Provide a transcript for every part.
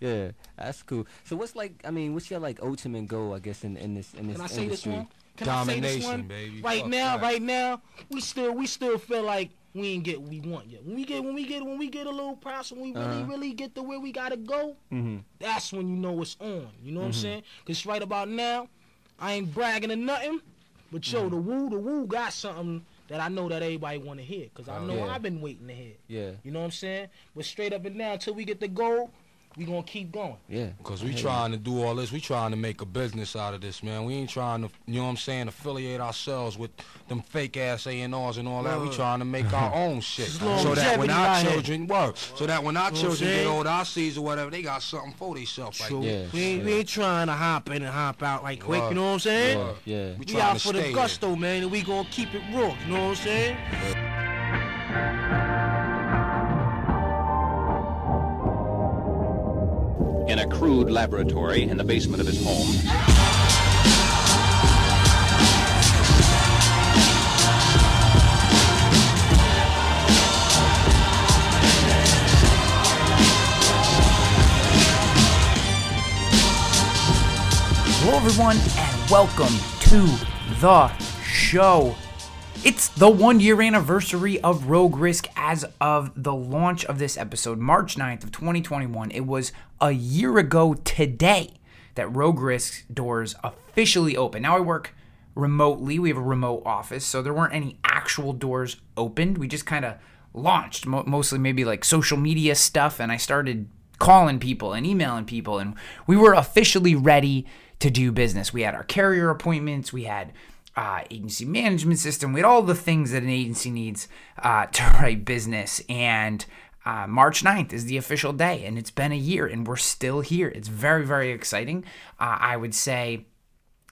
Yeah, that's cool. So what's like? I mean, what's your like ultimate goal? I guess in in this in this Can I say this industry. one? Can I say this Domination, one? baby. Right Fuck now, that. right now, we still we still feel like we ain't get what we want yet. When we get when we get when we get a little price, when we really Uh-huh. really get to where we gotta go, Mm-hmm. that's when you know it's on. You know what I'm Mhm. saying? Cause right about now, I ain't bragging or nothing, but Mm-hmm. yo, the woo the woo got something that I know that everybody want to hear. Cause I Oh, know yeah. I've been waiting to hear. Yeah, You know what I'm saying? But straight up and down, until we get the goal, we gonna keep going. yeah. Cause we trying to do all this, we trying to make a business out of this, man. We ain't trying to, you know what I'm saying, affiliate ourselves with them fake ass A and R's and all that. We trying to make our own shit, so that when our children work, so that when our Know children get old, our seeds or whatever, they got something for themselves. Like, True. Yeah, we, ain't, we ain't trying to hop in and hop out right quick. Word. You know what I'm saying? Yeah, yeah. We We out for the stay here. gusto, man, and we gonna keep it raw. You know what I'm saying? In a crude laboratory in the basement of his home. Hello, everyone, and welcome to the show. It's the one year anniversary of Rogue Risk as of the launch of this episode, March 9th of 2021. It was a year ago today that Rogue Risk doors officially open. Now I work remotely. We have a remote office, so there weren't any actual doors opened. We just kind of launched, mo- mostly maybe like social media stuff, and I started calling people and emailing people, and we were officially ready to do business. We had our carrier appointments, we had uh, agency management system, we had all the things that an agency needs uh, to write business, and uh, March 9th is the official day, and it's been a year, and we're still here. It's very, very exciting. Uh, I would say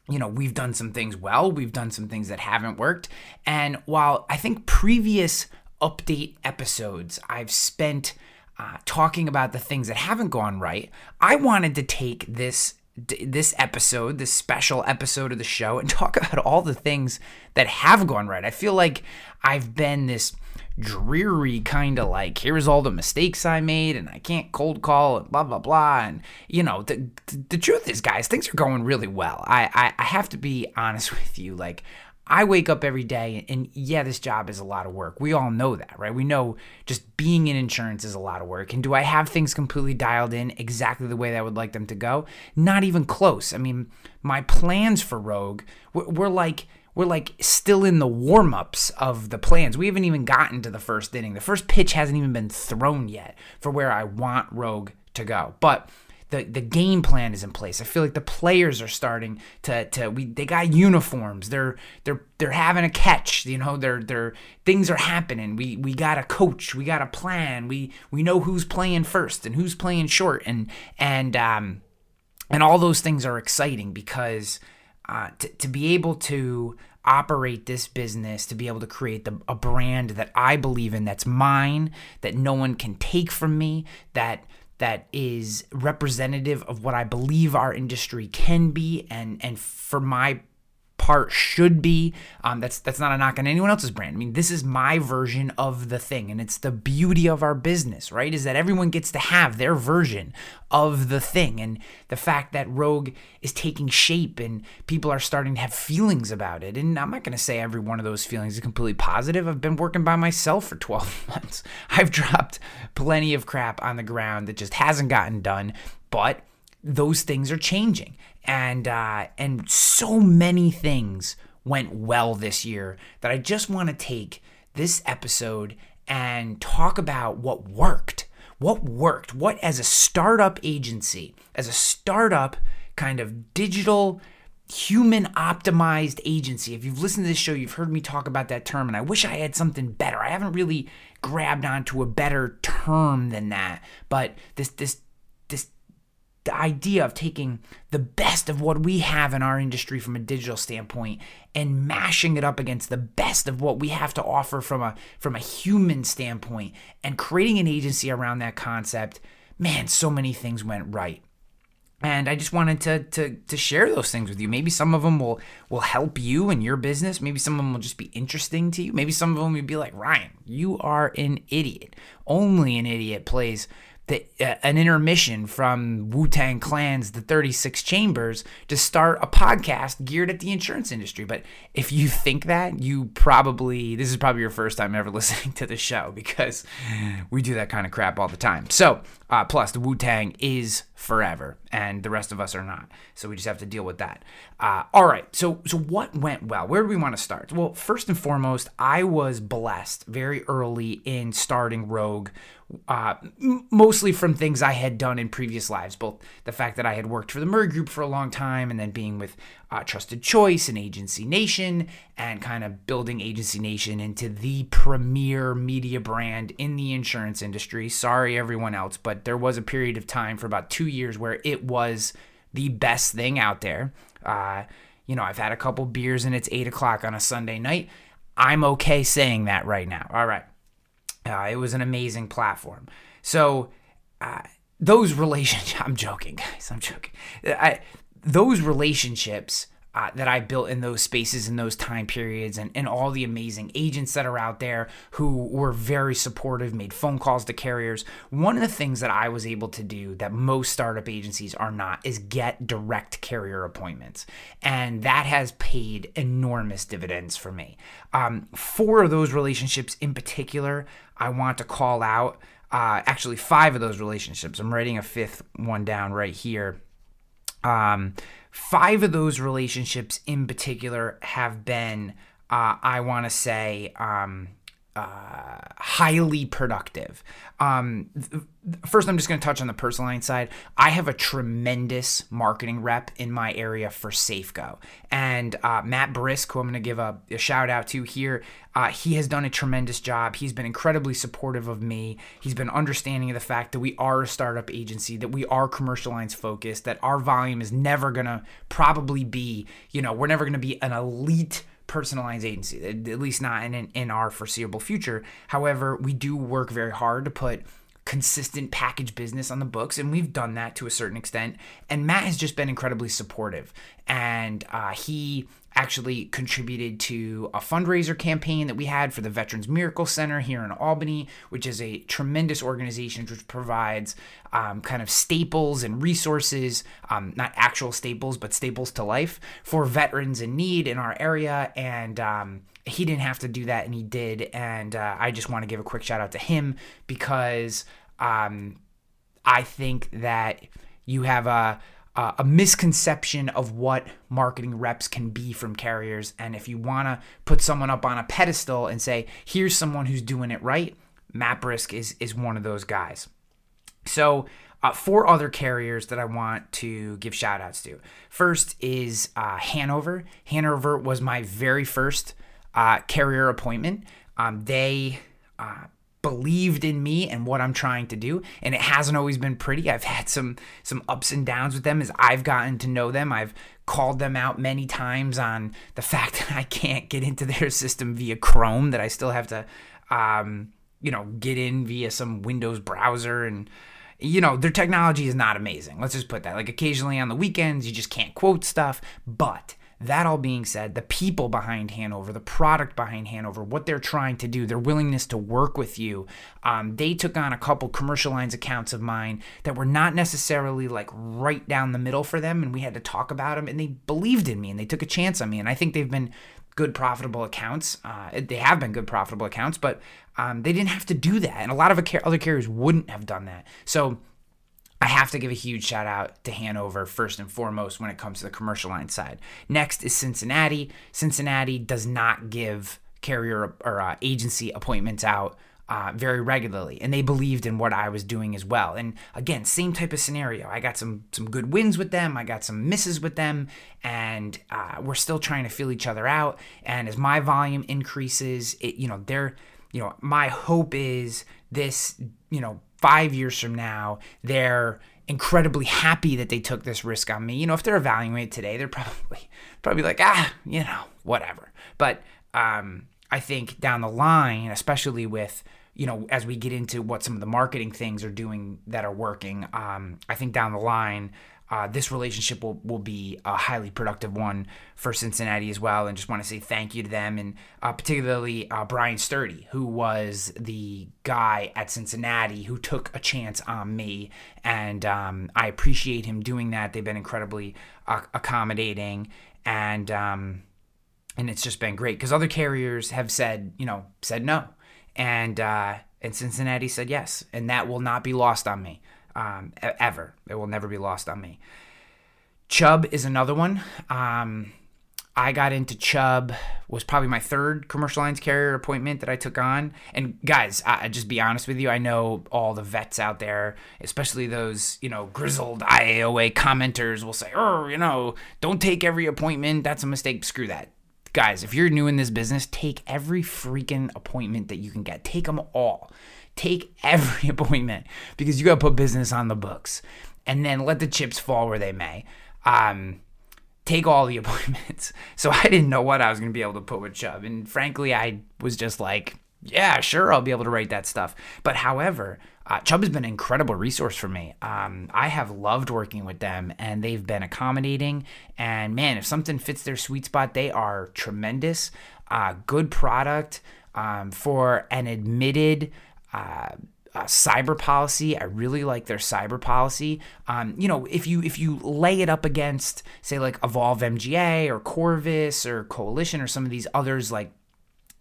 you know, we've done some things well, we've done some things that haven't worked. And while I think previous update episodes I've spent uh, talking about the things that haven't gone right, I wanted to take this d- this episode, this special episode of the show, and talk about all the things that have gone right. I feel like I've been this dreary kind of like here's all the mistakes I made and I can't cold call and blah blah blah and you know the the truth is guys things are going really well I I, I have to be honest with you like I wake up every day and yeah this job is a lot of work we all know that right we know just being in insurance is a lot of work and do I have things completely dialed in exactly the way that I would like them to go not even close I mean my plans for Rogue we're, like we're like still in the warm ups of the plans. We haven't even gotten to the first inning. The first pitch hasn't even been thrown yet for where I want Rogue to go. But the, the game plan is in place. I feel like the players are starting to to we they got uniforms. They're they're they're having a catch. You know, they're they're things are happening. We we got a coach. We got a plan. We we know who's playing first and who's playing short and and um and all those things are exciting because uh, to, to be able to operate this business to be able to create the, a brand that i believe in that's mine that no one can take from me that that is representative of what i believe our industry can be and and for my part should be. Um, that's that's not a knock on anyone else's brand. I mean, this is my version of the thing, and it's the beauty of our business, right? Is that everyone gets to have their version of the thing, and the fact that Rogue is taking shape and people are starting to have feelings about it. And I'm not going to say every one of those feelings is completely positive. I've been working by myself for 12 months. I've dropped plenty of crap on the ground that just hasn't gotten done, but those things are changing and uh, and so many things went well this year that I just want to take this episode and talk about what worked. What worked? What as a startup agency, as a startup kind of digital human optimized agency. If you've listened to this show, you've heard me talk about that term, and I wish I had something better. I haven't really grabbed onto a better term than that. But this this the idea of taking the best of what we have in our industry from a digital standpoint and mashing it up against the best of what we have to offer from a from a human standpoint and creating an agency around that concept man so many things went right and I just wanted to, to to share those things with you. Maybe some of them will will help you in your business. Maybe some of them will just be interesting to you. Maybe some of them you'll be like Ryan, you are an idiot. Only an idiot plays the, uh, an intermission from Wu Tang Clan's The 36 Chambers to start a podcast geared at the insurance industry. But if you think that, you probably, this is probably your first time ever listening to the show because we do that kind of crap all the time. So, uh, plus, the Wu Tang is forever, and the rest of us are not. So we just have to deal with that. Uh, all right. So, so what went well? Where do we want to start? Well, first and foremost, I was blessed very early in starting Rogue uh, mostly from things I had done in previous lives, both the fact that I had worked for the Murray Group for a long time and then being with uh, Trusted Choice and Agency Nation and kind of building Agency Nation into the premier media brand in the insurance industry. Sorry, everyone else, but there was a period of time for about two years where it was the best thing out there. Uh, you know, I've had a couple beers and it's eight o'clock on a Sunday night. I'm okay saying that right now. All right. Uh, it was an amazing platform. So uh, those relationships, I'm joking, guys, I'm joking. I, those relationships uh, that I built in those spaces in those time periods and, and all the amazing agents that are out there who were very supportive, made phone calls to carriers. One of the things that I was able to do that most startup agencies are not is get direct carrier appointments. And that has paid enormous dividends for me. Um, four of those relationships in particular, I want to call out. Uh, actually, five of those relationships. I'm writing a fifth one down right here. Um, five of those relationships in particular have been, uh, I want to say, um, uh, highly productive. Um, th- first, I'm just going to touch on the personal line side. I have a tremendous marketing rep in my area for Safeco. And uh, Matt Brisk, who I'm going to give a, a, shout out to here, uh, he has done a tremendous job. He's been incredibly supportive of me. He's been understanding of the fact that we are a startup agency, that we are commercial lines focused, that our volume is never going to probably be, you know, we're never going to be an elite personalized agency, at least not in, in our foreseeable future. However, we do work very hard to put consistent package business on the books, and we've done that to a certain extent. And Matt has just been incredibly supportive, and uh, he actually contributed to a fundraiser campaign that we had for the Veterans Miracle Center here in Albany, which is a tremendous organization which provides um, kind of staples and resources, um, not actual staples, but staples to life for veterans in need in our area. And um, he didn't have to do that, and he did. And uh, I just want to give a quick shout out to him because um, I think that you have a a misconception of what marketing reps can be from carriers. And if you want to put someone up on a pedestal and say, here's someone who's doing it right, Matt Brisk is, is one of those guys. So, uh, four other carriers that I want to give shout outs to. First is uh, Hanover. Hanover was my very first uh, carrier appointment. Um, they uh, believed in me and what I'm trying to do and it hasn't always been pretty. I've had some some ups and downs with them as I've gotten to know them. I've called them out many times on the fact that I can't get into their system via Chrome that I still have to um, you know, get in via some Windows browser and you know, their technology is not amazing. Let's just put that. Like occasionally on the weekends you just can't quote stuff, but that all being said, the people behind Hanover, the product behind Hanover, what they're trying to do, their willingness to work with you, um, they took on a couple commercial lines accounts of mine that were not necessarily like right down the middle for them, and we had to talk about them, and they believed in me and they took a chance on me, and I think they've been good profitable accounts. Uh, they have been good profitable accounts, but um, they didn't have to do that, and a lot of other carriers wouldn't have done that. So I have to give a huge shout out to Hanover first and foremost when it comes to the commercial line side. Next is Cincinnati. Cincinnati does not give carrier or uh, agency appointments out uh, very regularly, and they believed in what I was doing as well. And again, same type of scenario. I got some some good wins with them. I got some misses with them, and uh, we're still trying to feel each other out. And as my volume increases, it you know they're you know my hope is this you know five years from now, they're incredibly happy that they took this risk on me. You know, if they're evaluating today, they're probably probably like, ah, you know, whatever. But um, I think down the line, especially with you know, as we get into what some of the marketing things are doing that are working, um, I think down the line, uh, this relationship will, will be a highly productive one for Cincinnati as well. And just want to say thank you to them and uh, particularly uh, Brian Sturdy, who was the guy at Cincinnati who took a chance on me. And um, I appreciate him doing that. They've been incredibly uh, accommodating. And, um, and it's just been great because other carriers have said, you know, said no. And, uh, and Cincinnati said yes. And that will not be lost on me um, ever. It will never be lost on me. Chubb is another one. Um, I got into Chubb was probably my third commercial lines carrier appointment that I took on. And guys, I I just be honest with you, I know all the vets out there, especially those you know grizzled IAOA commenters, will say, "Oh, you know, don't take every appointment. That's a mistake. Screw that." Guys, if you're new in this business, take every freaking appointment that you can get. Take them all. Take every appointment because you got to put business on the books, and then let the chips fall where they may. Um, take all the appointments. So I didn't know what I was going to be able to put with Chubb. And frankly, I was just like, yeah, sure, I'll be able to write that stuff. But however, uh, Chubb has been an incredible resource for me. Um, I have loved working with them, and they've been accommodating. And man, if something fits their sweet spot, they are tremendous. Uh, good product um, for an admitted. Uh, uh, cyber policy. I really like their cyber policy. Um, you know, if you if you lay it up against say like Evolve MGA or Corvus or Coalition or some of these others, like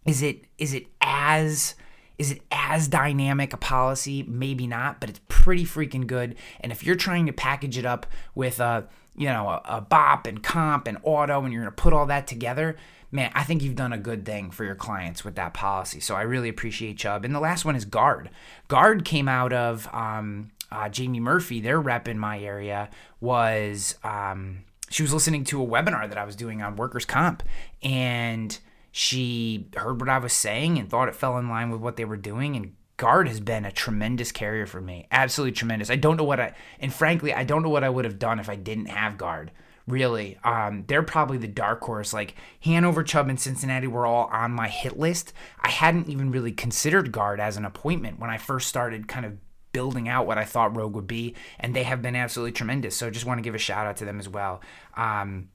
is it is it as is it as dynamic a policy? Maybe not, but it's pretty freaking good. And if you're trying to package it up with a you know a, a bop and comp and auto, and you're gonna put all that together, man, I think you've done a good thing for your clients with that policy. So I really appreciate Chubb. And the last one is Guard. Guard came out of um, uh, Jamie Murphy, their rep in my area was um, she was listening to a webinar that I was doing on workers' comp, and she heard what I was saying and thought it fell in line with what they were doing and Guard has been a tremendous carrier for me. Absolutely tremendous. I don't know what I and frankly, I don't know what I would have done if I didn't have Guard. Really. Um, they're probably the dark horse. Like Hanover, Chubb, and Cincinnati were all on my hit list. I hadn't even really considered Guard as an appointment when I first started kind of building out what I thought Rogue would be, and they have been absolutely tremendous. So I just want to give a shout out to them as well. Um,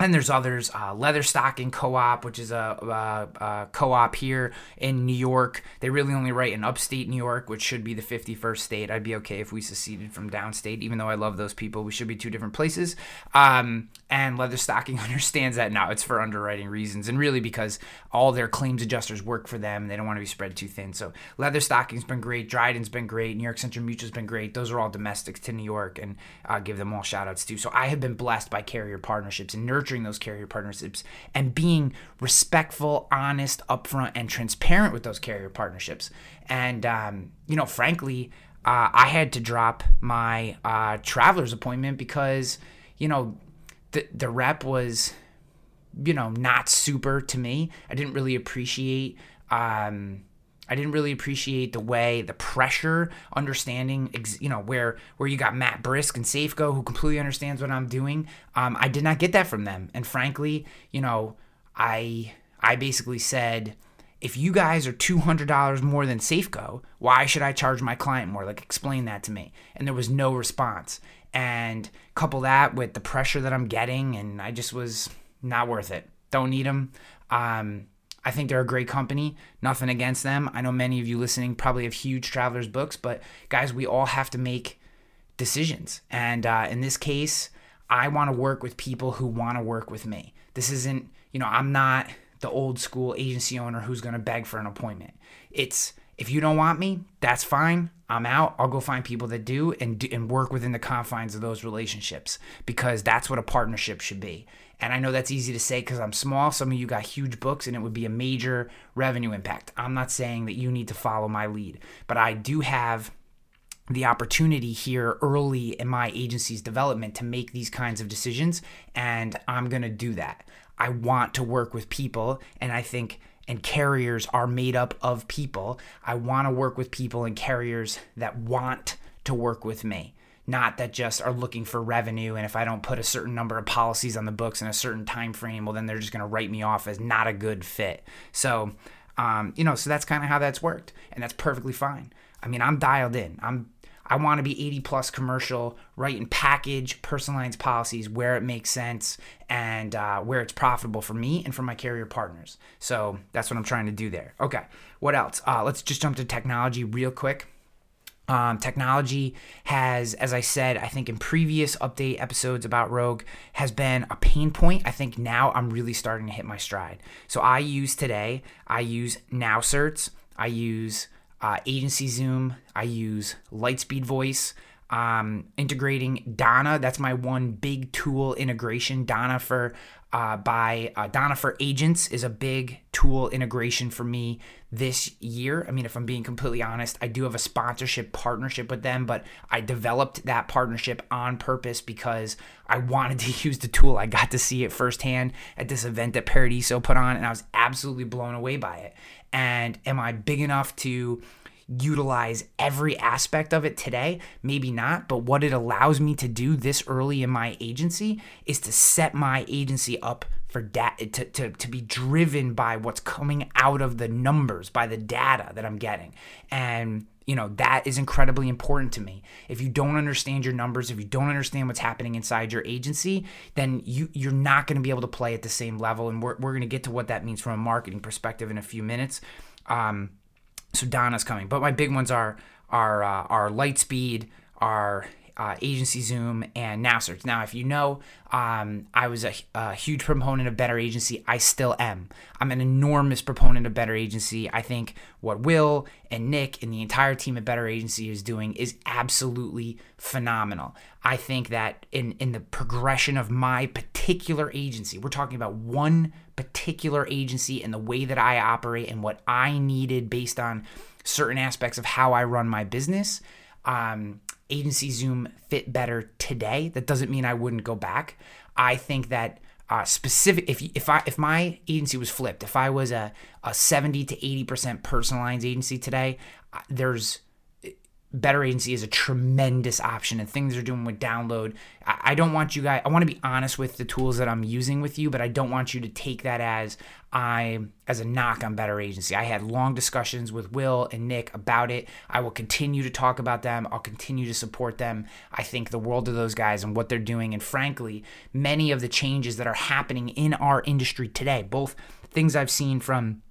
and there's others, uh, Leatherstocking Co-op, which is a, a, a, co-op here in New York. They really only write in upstate New York, which should be the 51st state. I'd be okay if we seceded from downstate, even though I love those people. We should be two different places. Um, and Leatherstocking understands that now. It's for underwriting reasons, and really because all their claims adjusters work for them. They don't want to be spread too thin. So Leatherstocking's been great. Dryden's been great. New York Central Mutual's been great. Those are all domestics to New York, and uh, give them all shout outs too. So I have been blessed by carrier partnerships and nurturing those carrier partnerships and being respectful, honest, upfront, and transparent with those carrier partnerships. And, um, you know, frankly, uh, I had to drop my uh, traveler's appointment because, you know, the, the rep was, you know, not super to me. I didn't really appreciate. Um, I didn't really appreciate the way the pressure, understanding, you know, where where you got Matt Brisk and Safeco who completely understands what I'm doing. Um, I did not get that from them, and frankly, you know, I I basically said, if you guys are two hundred dollars more than Safeco, why should I charge my client more? Like, explain that to me. And there was no response. And couple that with the pressure that I'm getting, and I just was not worth it. Don't need them. Um, I think they're a great company. Nothing against them. I know many of you listening probably have huge travelers books, but guys, we all have to make decisions. And uh, in this case, I want to work with people who want to work with me. This isn't, you know, I'm not the old school agency owner who's going to beg for an appointment. It's if you don't want me, that's fine. I'm out. I'll go find people that do and do, and work within the confines of those relationships because that's what a partnership should be. And I know that's easy to say because I'm small. Some of you got huge books and it would be a major revenue impact. I'm not saying that you need to follow my lead, but I do have the opportunity here early in my agency's development to make these kinds of decisions. And I'm going to do that. I want to work with people. And I think and carriers are made up of people. I want to work with people and carriers that want to work with me, not that just are looking for revenue. And if I don't put a certain number of policies on the books in a certain time frame, well, then they're just going to write me off as not a good fit. So Um, you know, so that's kind of how that's worked, and that's perfectly fine. I mean, I'm dialed in. I'm I want to be 80 plus commercial? And package personalized policies where it makes sense and uh, where it's profitable for me and for my carrier partners. So that's what I'm trying to do there. Okay, what else? Uh, let's just jump to technology real quick. Um, technology has, as I said, I think in previous update episodes about Rogue, has been a pain point. I think now I'm really starting to hit my stride. So I use today, I use Now Certs, I use uh, Agency Zoom, I use Lightspeed Voice, um, integrating Donna. That's my one big tool integration. Donna for uh, by uh, Donna for Agents is a big tool integration for me this year. I mean, if I'm being completely honest, I do have a sponsorship partnership with them, but I developed that partnership on purpose because I wanted to use the tool. I got to see it firsthand at this event that Paradiso put on, and I was absolutely blown away by it. And am I big enough to utilize every aspect of it today? Maybe not, but what it allows me to do this early in my agency is to set my agency up for data to, to, to be driven by what's coming out of the numbers, by the data that I'm getting. And you know that is incredibly important to me. If you don't understand your numbers if you don't understand what's happening inside your agency then you you're not going to be able to play at the same level. And we're, we're going to get to what that means from a marketing perspective in a few minutes. Um, so Donna's coming, but my big ones are are uh, are Lightspeed, are uh, Agency Zoom, and Now Certs. Now, if you know, um, I was a, a, huge proponent of Better Agency. I still am. I'm an enormous proponent of Better Agency. I think what Will and Nick and the entire team at Better Agency is doing is absolutely phenomenal. I think that in in the progression of my particular agency, we're talking about one particular agency and the way that I operate and what I needed based on certain aspects of how I run my business. Um, agency Zoom fit better today. That doesn't mean I wouldn't go back. I think that uh, specific if if I if my agency was flipped, if I was a a 70 to 80% personalized agency today, uh, there's Better Agency is a tremendous option and things they're doing with download. I don't want you guys, I want to be honest with the tools that I'm using with you, but I don't want you to take that as I, as a knock on Better Agency. I had long discussions with Will and Nick about it. I will continue to talk about them. I'll continue to support them. I think the world of those guys and what they're doing. And frankly, many of the changes that are happening in our industry today, both things I've seen from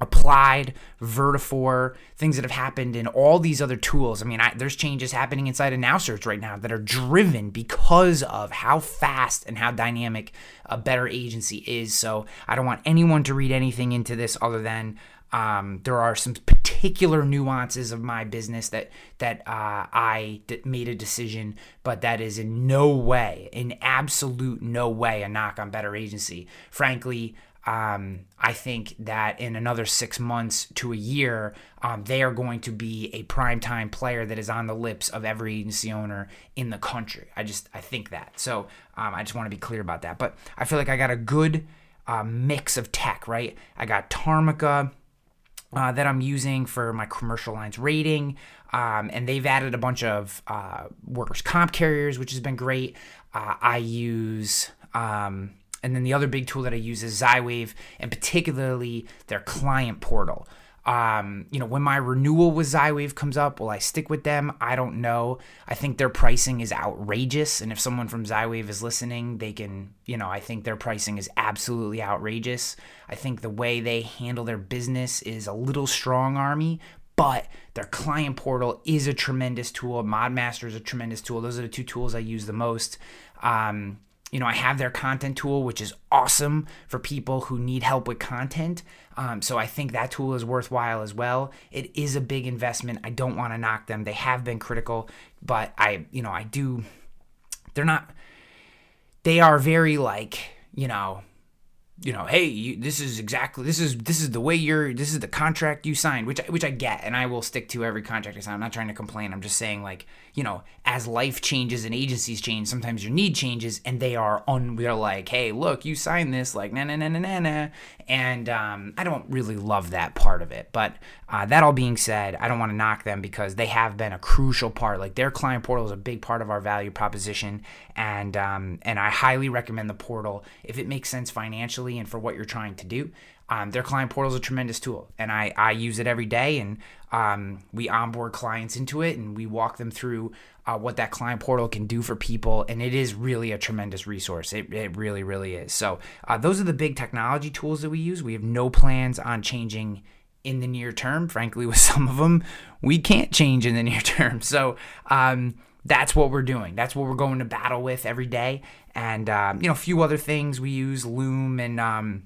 applied Vertafore things that have happened in all these other tools i mean I, there's changes happening inside of NowCerts right now that are driven because of how fast and how dynamic a better agency is so i don't want anyone to read anything into this other than um, there are some particular nuances of my business that that uh, I d- made a decision, but that is in no way, in absolute no way, a knock on Better Agency. Frankly, um, I think that in another six months to a year, um, they are going to be a primetime player that is on the lips of every agency owner in the country. I just I think that. So um, I just want to be clear about that. But I feel like I got a good uh, mix of tech. Right, I got Tarmika. Uh, that I'm using for my commercial lines rating. Um, and they've added a bunch of uh, workers' comp carriers, which has been great. Uh, I use um, and then the other big tool that I use is Zywave, and particularly their client portal. Um, you know, when my renewal with Zywave comes up, will I stick with them? I don't know. I think their pricing is outrageous. And if someone from Zywave is listening, they can, you know, I think their pricing is absolutely outrageous. I think the way they handle their business is a little strong army, but their client portal is a tremendous tool. ModMaster is a tremendous tool. Those are the two tools I use the most. Um, you know, I have their content tool, which is awesome for people who need help with content. Um, so I think that tool is worthwhile as well. It is a big investment. I don't want to knock them. They have been critical, but I, you know, I do. They're not. They are very like, you know, you know, hey, you, this is exactly this is this is the way you're this is the contract you signed, which which I get, and I will stick to every contract I sign. I'm not trying to complain. I'm just saying like you know, as life changes and agencies change, sometimes your need changes, and they are on. They're like, hey, look, you signed this, like na na na na na, and um, I don't really love that part of it. But uh, that all being said, I don't want to knock them because they have been a crucial part. Like their client portal is a big part of our value proposition, and um, and I highly recommend the portal if it makes sense financially and for what you're trying to do. um, their client portal is a tremendous tool, and I, I use it every day. And um, we onboard clients into it, and we walk them through uh, what that client portal can do for people. And it is really a tremendous resource. It, it really, really is. So uh, those are the big technology tools that we use. We have no plans on changing in the near term. Frankly, with some of them, we can't change in the near term. So um, that's what we're doing. That's what we're going to battle with every day. And um, you know, a few other things we use Loom and um,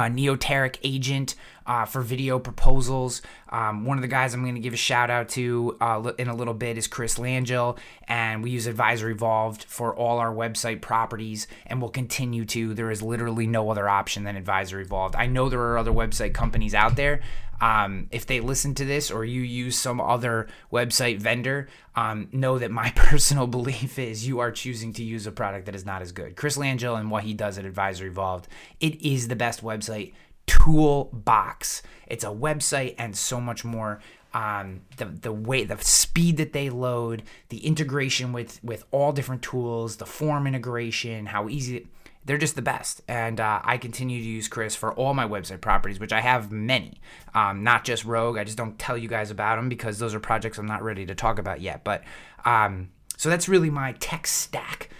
uh, Neoteric Agent uh, for video proposals. Um, one of the guys I'm going to give a shout out to uh, in a little bit is Chris Langille, and we use Advisor Evolved for all our website properties, and we'll continue to. There is literally no other option than Advisor Evolved. I know there are other website companies out there. Um, if they listen to this or you use some other website vendor, um, know that my personal belief is you are choosing to use a product that is not as good. Chris Langille and what he does at Advisor Evolved, it is the best website toolbox. It's a website and so much more. Um, the the way the speed that they load, the integration with with all different tools, the form integration, how easy they're just the best. And uh, I continue to use Chris for all my website properties, which I have many, um, not just Rogue. I just don't tell you guys about them because those are projects I'm not ready to talk about yet. But um, so that's really my tech stack.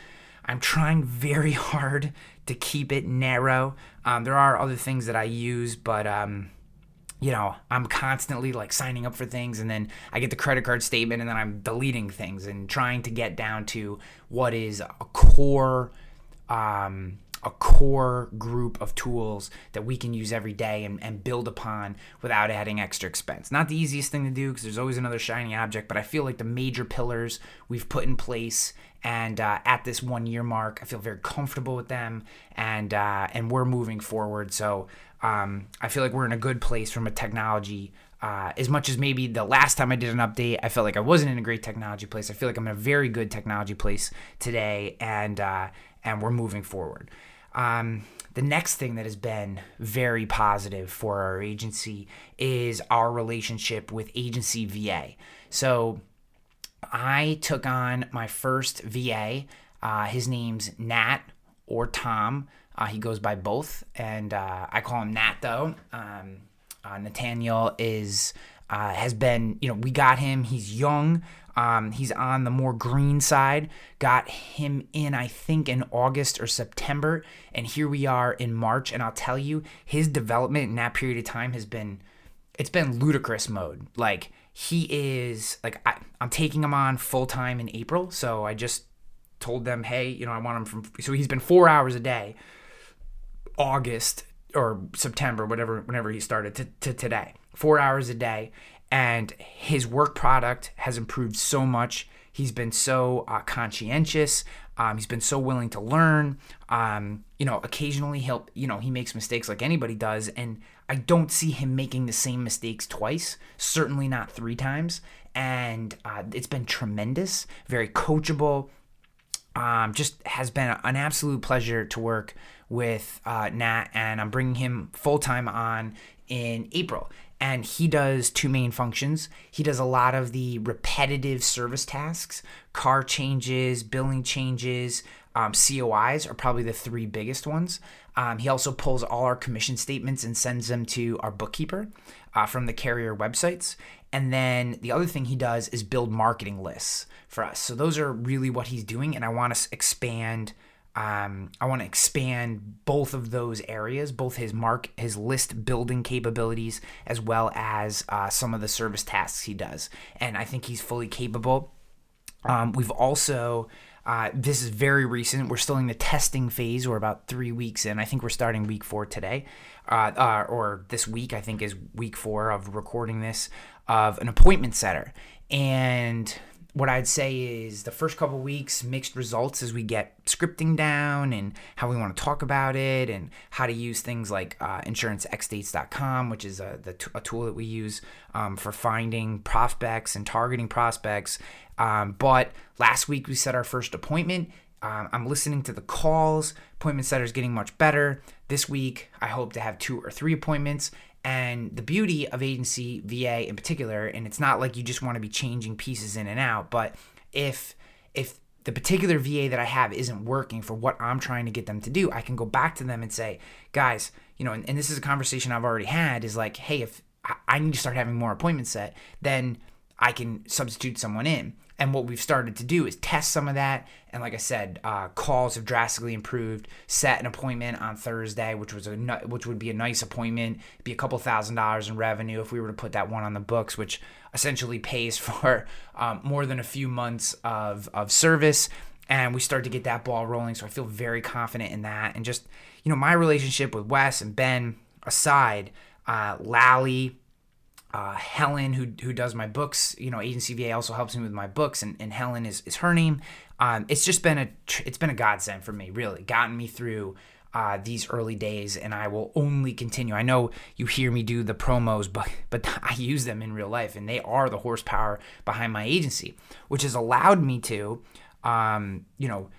I'm trying very hard to keep it narrow. Um, there are other things that I use, but um, you know, I'm constantly like signing up for things and then I get the credit card statement and then I'm deleting things and trying to get down to what is a core um, a core group of tools that we can use every day and, and build upon without adding extra expense. Not the easiest thing to do because there's always another shiny object, but I feel like the major pillars we've put in place and uh, at this one year mark, I feel very comfortable with them and uh, and we're moving forward. So um, I feel like we're in a good place from a technology uh, as much as maybe the last time I did an update, I felt like I wasn't in a great technology place. I feel like I'm in a very good technology place today, and uh, and we're moving forward. Um, the next thing that has been very positive for our agency is our relationship with Agency VA. So I took on my first VA. Uh, his name's Nat or Tom. Uh, he goes by both, and uh, I call him Nat though. Um, uh, Nathaniel is uh, has been, you know, we got him. He's young. Um, he's on the more green side. Got him in, I think, in August or September, and here we are in March. And I'll tell you, his development in that period of time has been, it's been ludicrous mode. Like he is, like I, I'm taking him on full time in April. So I just told them, hey, you know, I want him from. So he's been four hours a day, August or September, whatever, whenever he started to, to today, four hours a day and his work product has improved so much. He's been so uh, conscientious. Um, he's been so willing to learn. Um, you know, occasionally he'll, you know, he makes mistakes like anybody does, and I don't see him making the same mistakes twice. Certainly not three times. And uh, it's been tremendous. Very coachable. Um, just has been an absolute pleasure to work with uh, Nat, and I'm bringing him full time on in April and he does two main functions. He does a lot of the repetitive service tasks, car changes, billing changes, um, COIs are probably the three biggest ones. Um, he also pulls all our commission statements and sends them to our bookkeeper uh, from the carrier websites. And then the other thing he does is build marketing lists for us. So those are really what he's doing, and I want to expand um, I want to expand both of those areas, both his mark, his list building capabilities, as well as uh, some of the service tasks he does. And I think he's fully capable. Um, we've also, uh, this is very recent. We're still in the testing phase. We're about three weeks in. I think we're starting week four today, uh, uh or this week. I think is week four of recording this of an appointment setter. And what I'd say is the first couple weeks mixed results as we get scripting down and how we want to talk about it and how to use things like uh, insurancexdates.com, which is a, the a tool that we use um, for finding prospects and targeting prospects. Um, but last week we set our first appointment. Um, I'm listening to the calls. Appointment setter is getting much better. This week, I hope to have two or three appointments and the beauty of agency VA in particular, and it's not like you just want to be changing pieces in and out, but if if the particular VA that I have isn't working for what I'm trying to get them to do, I can go back to them and say, guys, you know, and, and this is a conversation I've already had is like, hey, if I, I need to start having more appointments set, then I can substitute someone in. And what we've started to do is test some of that. And like I said, uh, calls have drastically improved. Set an appointment on Thursday, which was a which would be a nice appointment. It'd be a couple thousand dollars in revenue if we were to put that one on the books, which essentially pays for um, more than a few months of of service. And we start to get that ball rolling. So I feel very confident in that. And just you know, my relationship with Wes and Ben aside, uh, Lally uh, Helen, who who does my books, you know, Agency VA also helps me with my books, and, and Helen is, is her name. Um, it's just been a it's been a godsend for me, really, gotten me through uh, these early days, and I will only continue. I know you hear me do the promos, but but I use them in real life, and they are the horsepower behind my agency, which has allowed me to, um, you know,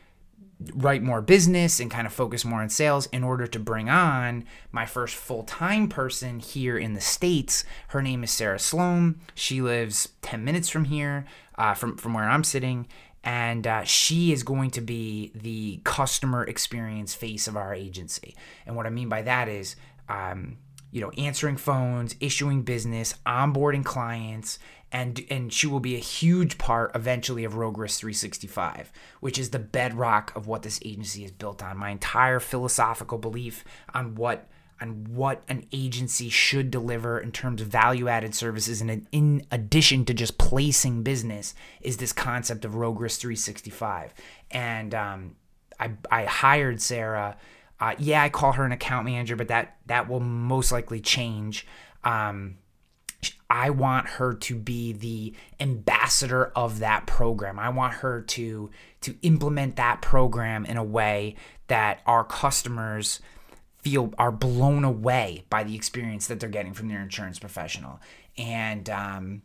write more business and kind of focus more on sales in order to bring on my first full time person here in the States. Her name is Sarah Sloan. She lives 10 minutes from here, uh, from, from where I'm sitting. And uh, she is going to be the customer experience face of our agency. And what I mean by that is, um, you know, answering phones, issuing business, onboarding clients, and and she will be a huge part eventually of Rogue Risk 365, which is the bedrock of what this agency is built on. My entire philosophical belief on what on what an agency should deliver in terms of value-added services, and in addition to just placing business, is this concept of Rogue Risk 365. And um, I I hired Sarah. Uh, yeah, I call her an account manager, but that that will most likely change. Um, I want her to be the ambassador of that program. I want her to to implement that program in a way that our customers feel are blown away by the experience that they're getting from their insurance professional. And um,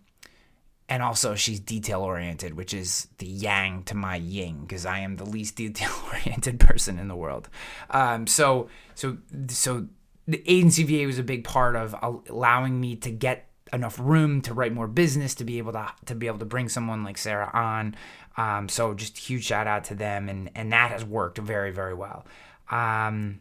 and also she's detail oriented, which is the yang to my yin, because I am the least detail oriented person in the world. Um, so so so the agency VA was a big part of allowing me to get enough room to write more business to be able to to be able to bring someone like Sarah on. Um, so just huge shout out to them, and and that has worked very very well. Um,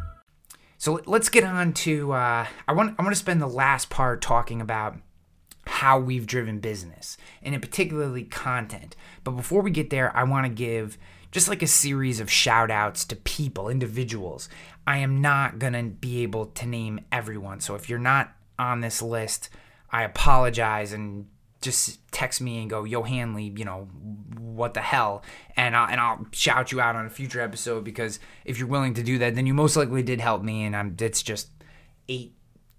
So let's get on to. Uh, I want. I want to spend the last part talking about how we've driven business, and in particularly content. But before we get there, I want to give just like a series of shout outs to people, individuals. I am not going to be able to name everyone. So if you're not on this list, I apologize and just text me and go, "Yo, Hanley, you know, what the hell?" And I, and I'll shout you out on a future episode because if you're willing to do that, then you most likely did help me. And I'm it's just eight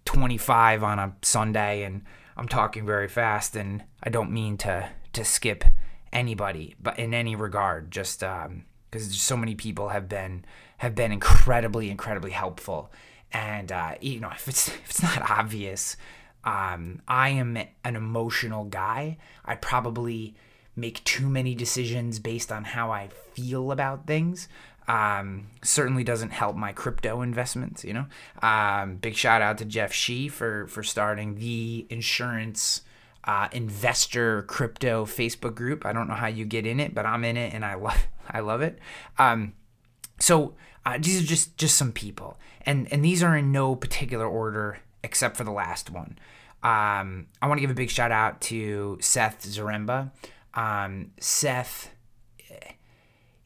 twenty-five on a Sunday, and I'm talking very fast, and I don't mean to to skip anybody, but in any regard, just because um, so many people have been have been incredibly, incredibly helpful. And uh, you know, if it's if it's not obvious um, I am an emotional guy. I probably make too many decisions based on how I feel about things. Um, certainly doesn't help my crypto investments, you know. Um, big shout out to Jeff Shee for for starting the insurance uh, investor crypto Facebook group. I don't know how you get in it, but I'm in it and I love I love it. Um, so uh, these are just just some people, and and these are in no particular order except for the last one. Um, I want to give a big shout out to Seth Zaremba. Um, Seth,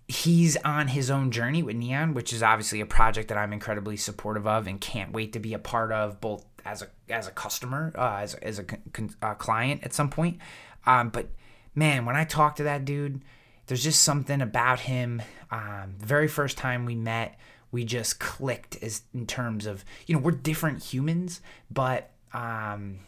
he's on his own journey with Neon, which is obviously a project that I'm incredibly supportive of and can't wait to be a part of, both as a as a customer, uh, as as a con- uh, client at some point. Um, but man, when I talk to that dude, there's just something about him. Um, the very first time we met, we just clicked as in terms of you know we're different humans, but um,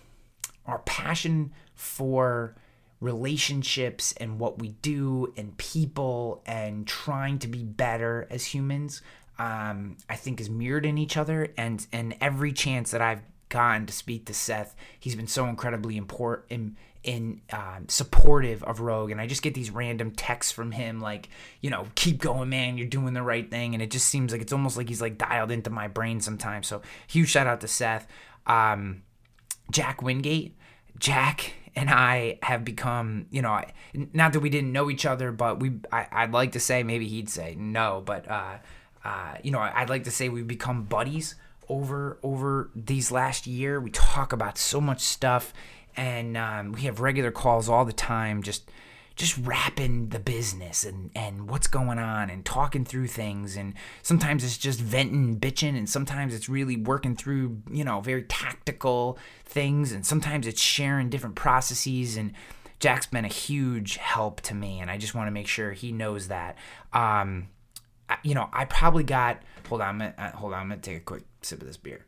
our passion for relationships and what we do and people and trying to be better as humans um, I think is mirrored in each other. And and every chance that I've gotten to speak to Seth he's been so incredibly important in, in um, supportive of Rogue and I just get these random texts from him like you know keep going man you're doing the right thing and it just seems like it's almost like he's like dialed into my brain sometimes so huge shout out to Seth um, Jack Wingate Jack and I have become, you know, not that we didn't know each other, but we, I, would like to say, maybe he'd say no, but, uh, uh, you know, I'd like to say we've become buddies over, over these last year. We talk about so much stuff and, um, we have regular calls all the time, just, just rapping the business and, and what's going on and talking through things. And sometimes it's just venting, and bitching, and sometimes it's really working through, you know, very tactical things. And sometimes it's sharing different processes. And Jack's been a huge help to me. And I just want to make sure he knows that. Um, I, you know, I probably got, hold on, I'm gonna, uh, hold on, I'm to take a quick sip of this beer.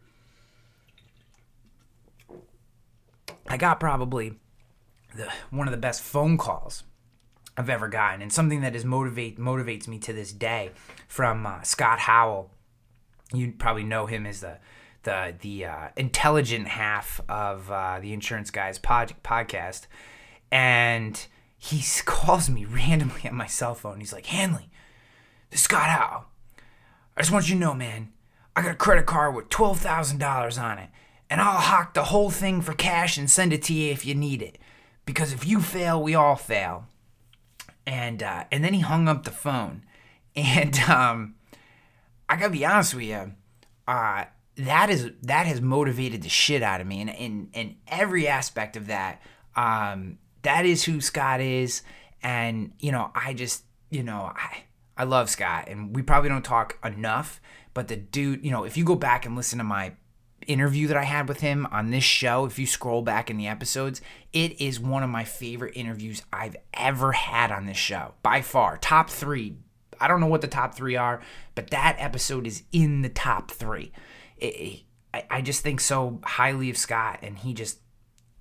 I got probably the, one of the best phone calls I've ever gotten, and something that is motivate motivates me to this day from uh, Scott Howell. You probably know him as the the the uh, intelligent half of uh, the Insurance Guys pod- podcast, and he calls me randomly on my cell phone. He's like, "Hanley, this Scott Howell. I just want you to know, man, I got a credit card with twelve thousand dollars on it, and I'll hock the whole thing for cash and send it to you if you need it. Because if you fail, we all fail." and uh, and then he hung up the phone, and um, I gotta be honest with you, uh, that is that has motivated the shit out of me, and in in every aspect of that, um, that is who Scott is, and you know I just you know I I love Scott, and we probably don't talk enough, but the dude, you know, if you go back and listen to my interview that I had with him on this show, if you scroll back in the episodes, it is one of my favorite interviews I've ever had on this show. By far. Top three. I don't know what the top three are, but that episode is in the top three. It, it, I, just think so highly of Scott, and he just,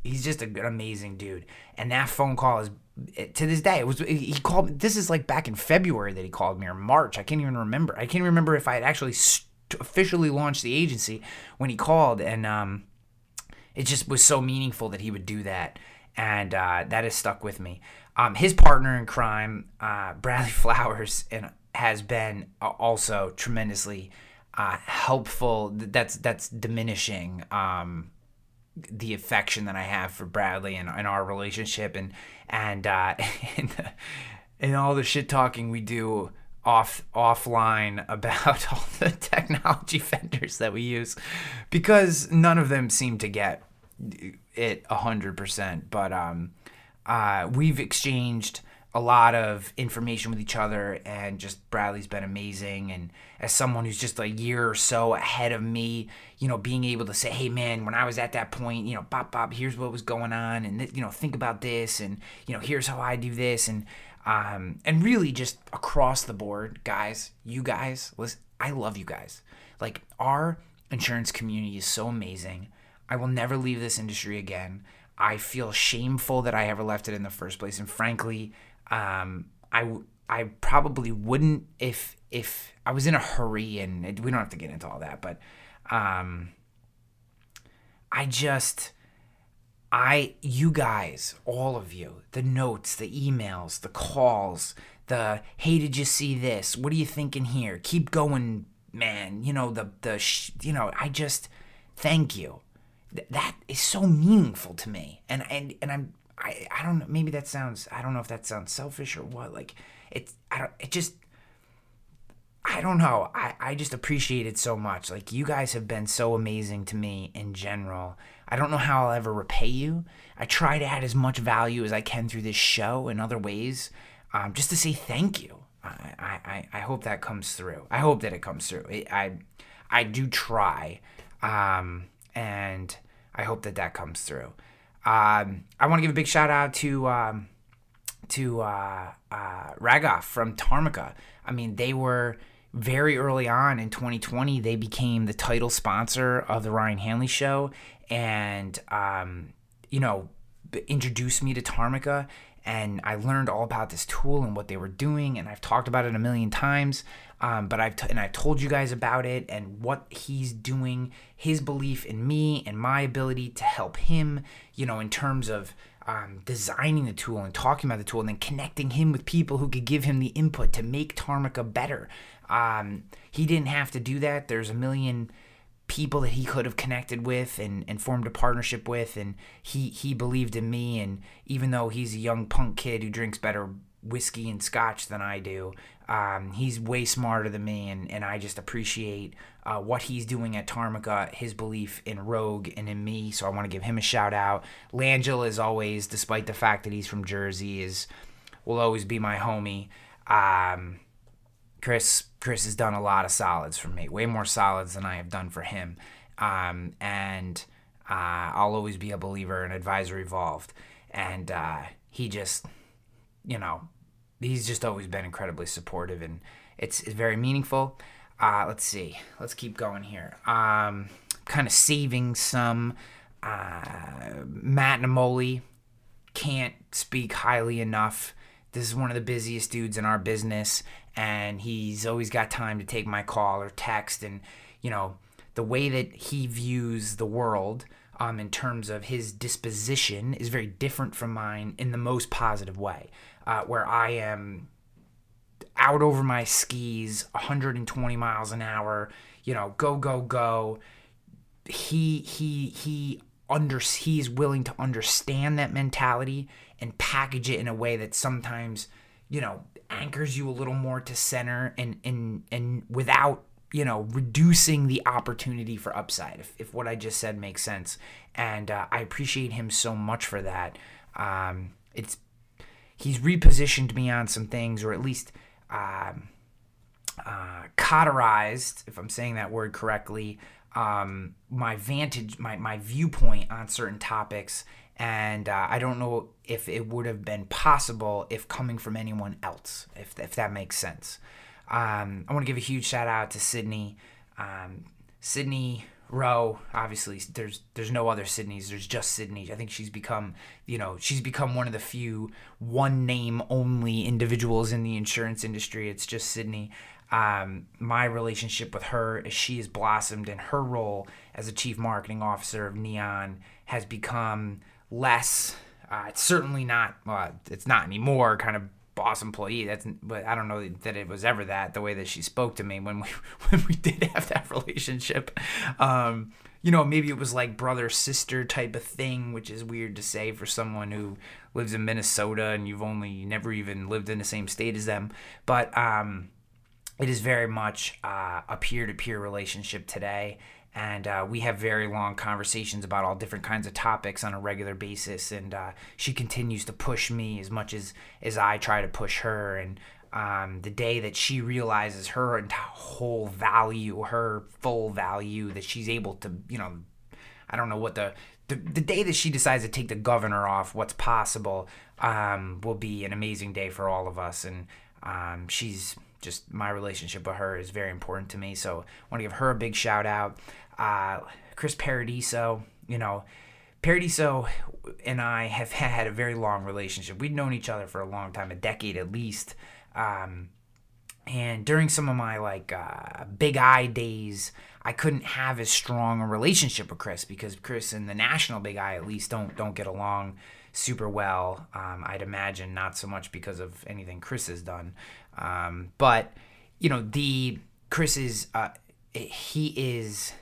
he's just an amazing dude. And that phone call is eh, to this day, it was he called. This is like back in February that he called me or March. I can't even remember. I can't remember if I had actually st- officially launch the agency when he called, and um, it just was so meaningful that he would do that, and uh, that has stuck with me. Um, his partner in crime, uh, Bradley Flowers, and has been also tremendously uh, helpful. That's that's diminishing um, the affection that I have for Bradley and, and our relationship, and and uh, and, and all the shit talking we do off offline about all the technology vendors that we use because none of them seem to get it 100% but um uh we've exchanged a lot of information with each other and just Bradley's been amazing and as someone who's just a year or so ahead of me you know being able to say hey man when I was at that point you know bop bop here's what was going on and th- you know think about this and you know here's how I do this and um, and really just across the board, guys, you guys, listen, I love you guys. Like our insurance community is so amazing. I will never leave this industry again. I feel shameful that I ever left it in the first place, and frankly, um, I I probably wouldn't if if I was in a hurry, and it, we don't have to get into all that, but um, I just I, you guys, all of you, the notes, the emails, the calls, the hey, did you see this? What are you thinking here? Keep going, man. You know the the sh- you know I just thank you. Th- that is so meaningful to me, and and and I'm I I don't know. Maybe that sounds I don't know if that sounds selfish or what. Like it's I don't it just I don't know. I, I just appreciate it so much. Like, you guys have been so amazing to me in general. I don't know how I'll ever repay you. I try to add as much value as I can through this show and other ways um, just to say thank you. I, I, I hope that comes through. I hope that it comes through. I, I do try. Um, and I hope that that comes through. Um, I want to give a big shout out to um, to uh, uh, Ragoff from Tarmika. I mean, they were very early on in 2020, they became the title sponsor of the Ryan Hanley Show, and um, you know, introduced me to Tarmika, and I learned all about this tool and what they were doing, and I've talked about it a million times. Um, but I've t- and I've told you guys about it and what he's doing, his belief in me and my ability to help him, you know, in terms of um, designing the tool and talking about the tool and then connecting him with people who could give him the input to make Tarmika better. Um, he didn't have to do that. There's a million people that he could have connected with and, and formed a partnership with and he he believed in me and even though he's a young punk kid who drinks better whiskey and scotch than I do um, he's way smarter than me and, and I just appreciate uh, what he's doing at Tarmika his belief in Rogue and in me so I want to give him a shout out. Langille is always despite the fact that he's from Jersey is will always be my homie. Um, Chris Chris has done a lot of solids for me, way more solids than I have done for him. Um, and uh, I'll always be a believer in advisory evolved. And uh, he just, you know, he's just always been incredibly supportive, and it's, it's very meaningful. Uh, let's see, let's keep going here. Um, kind of saving some uh, Matt Namoli. Can't speak highly enough. This is one of the busiest dudes in our business, and he's always got time to take my call or text. And, you know, the way that he views the world um, in terms of his disposition is very different from mine in the most positive way, uh, where I am out over my skis, 120 miles an hour, you know, go, go, go. He, he, he under he's willing to understand that mentality and package it in a way that sometimes you know anchors you a little more to center and and and without you know reducing the opportunity for upside if, if what i just said makes sense and uh, i appreciate him so much for that um, it's he's repositioned me on some things or at least um, uh, cauterized if i'm saying that word correctly um, my vantage, my, my viewpoint on certain topics. And uh, I don't know if it would have been possible if coming from anyone else, if, if that makes sense. Um, I want to give a huge shout out to Sydney. Um, Sydney Rowe, obviously, there's there's no other Sydneys. There's just Sydney. I think she's become, you know, she's become one of the few one name only individuals in the insurance industry. It's just Sydney um, my relationship with her she has blossomed and her role as a chief marketing officer of Neon has become less. Uh, it's certainly not. Well, it's not anymore. Kind of boss employee. That's. But I don't know that it was ever that. The way that she spoke to me when we when we did have that relationship. Um, you know, maybe it was like brother sister type of thing, which is weird to say for someone who lives in Minnesota and you've only never even lived in the same state as them. But um, it is very much uh, a peer-to-peer relationship today and uh, we have very long conversations about all different kinds of topics on a regular basis and uh, she continues to push me as much as as i try to push her and um, the day that she realizes her whole value her full value that she's able to you know i don't know what the the, the day that she decides to take the governor off what's possible um, will be an amazing day for all of us and um, she's just my relationship with her is very important to me. So I want to give her a big shout out. Uh, Chris Paradiso, you know, Paradiso and I have had a very long relationship. We'd known each other for a long time, a decade at least. Um, and during some of my like uh, Big I days, I couldn't have as strong a relationship with Chris because Chris and the national Big I at least don't don't get along super well. Um, I'd imagine not so much because of anything Chris has done, um, but you know the Chris is uh, he is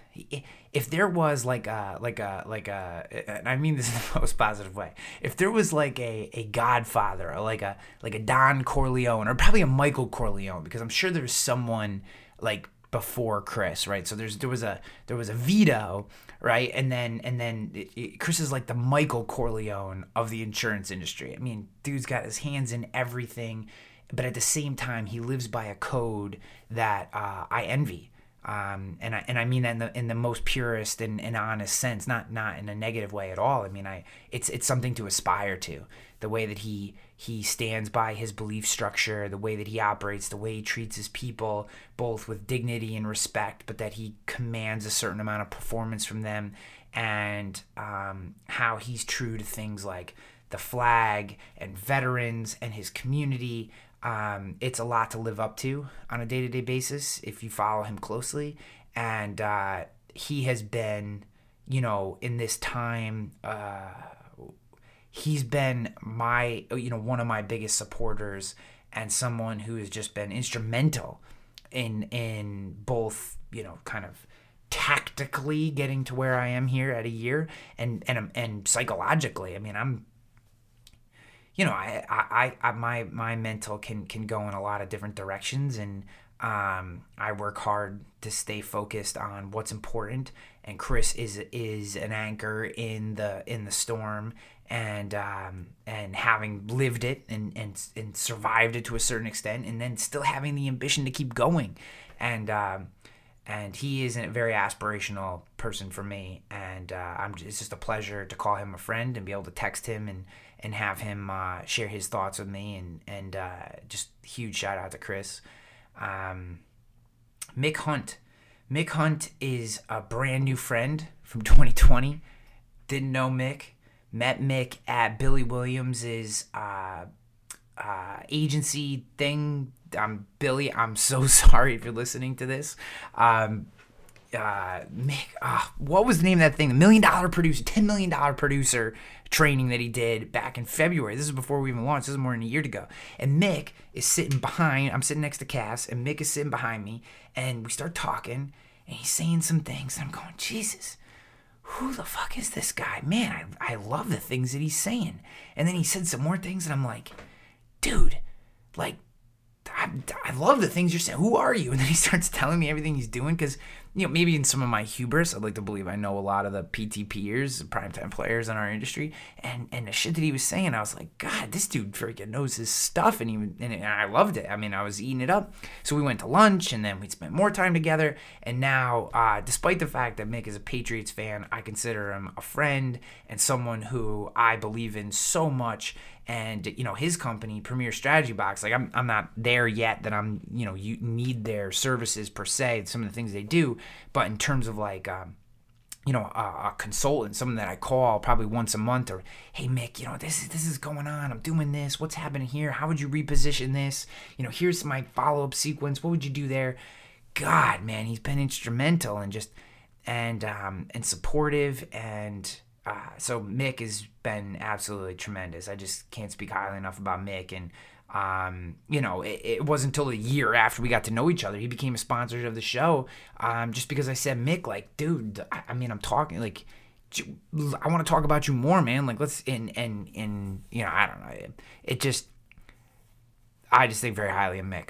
if there was like a like a like a and I mean this in the most positive way. If there was like a a Godfather or like a like a Don Corleone or probably a Michael Corleone because I'm sure there's someone like before Chris, right? So there's there was a there was a Vito, right? And then and then it, it, Chris is like the Michael Corleone of the insurance industry. I mean, dude's got his hands in everything, but at the same time, he lives by a code that uh, I envy. Um, and I and I mean that in the in the most purest and, and honest sense, not not in a negative way at all. I mean, I it's it's something to aspire to. The way that he he stands by his belief structure, the way that he operates, the way he treats his people, both with dignity and respect, but that he commands a certain amount of performance from them, and um, how he's true to things like the flag and veterans and his community. Um, it's a lot to live up to on a day to day basis if you follow him closely. And uh, he has been, you know, in this time, uh, he's been my, you know, one of my biggest supporters and someone who has just been instrumental in in both, you know, kind of tactically getting to where I am here at a year and and and psychologically. I mean, I'm you know, I, I, I, my, my mental can, can go in a lot of different directions and, um, I work hard to stay focused on what's important. And Chris is, is an anchor in the, in the storm and, um, and having lived it and, and, and survived it to a certain extent and then still having the ambition to keep going. And, um, and he is a very aspirational person for me and uh, I'm it's just a pleasure to call him a friend and be able to text him and and have him uh, share his thoughts with me and and uh, just huge shout out to Chris. Um, Mick Hunt. Mick Hunt is a brand new friend from 2020 didn't know Mick. Met Mick at Billy Williams's uh, uh, agency thing. I'm Billy. I'm so sorry if you're listening to this. Um, uh, Mick, uh, what was the name of that thing? The million dollar producer, ten million dollar producer training that he did back in February. This is before we even launched. This is more than a year to go. And Mick is sitting behind. I'm sitting next to Cass, and Mick is sitting behind me, and we start talking, and he's saying some things, and I'm going, Jesus. Who the fuck is this guy? Man, I, I love the things that he's saying. And then he said some more things, and I'm like, dude, like I, I love the things you're saying. Who are you? And then he starts telling me everything he's doing because, you know, maybe in some of my hubris, I'd like to believe I know a lot of the PTPers, primetime players in our industry, and and the shit that he was saying, I was like, God, this dude freaking knows his stuff, and and, and I loved it. I mean, I was eating it up. So we went to lunch, and then we spent more time together. And now, uh, despite the fact that Mick is a Patriots fan, I consider him a friend and someone who I believe in so much and you know his company premier strategy box like i'm, I'm not there yet that i'm you know you need their services per se some of the things they do but in terms of like um, you know a, a consultant someone that i call probably once a month or hey mick you know this is this is going on. I'm doing this. What's happening here? How would you reposition this? You know here's my follow-up sequence. What would you do there? God man he's been instrumental and just and um and supportive and uh, so Mick has been absolutely tremendous. I just can't speak highly enough about Mick. And um, you know, it, it, wasn't until a year after we got to know each other he became a sponsor of the show. Um, just because I said Mick, like, dude, I, I mean, I'm talking like. I want to talk about you more, man. Like, let's and and and you know, I don't know. It, it just, I just think very highly of Mick.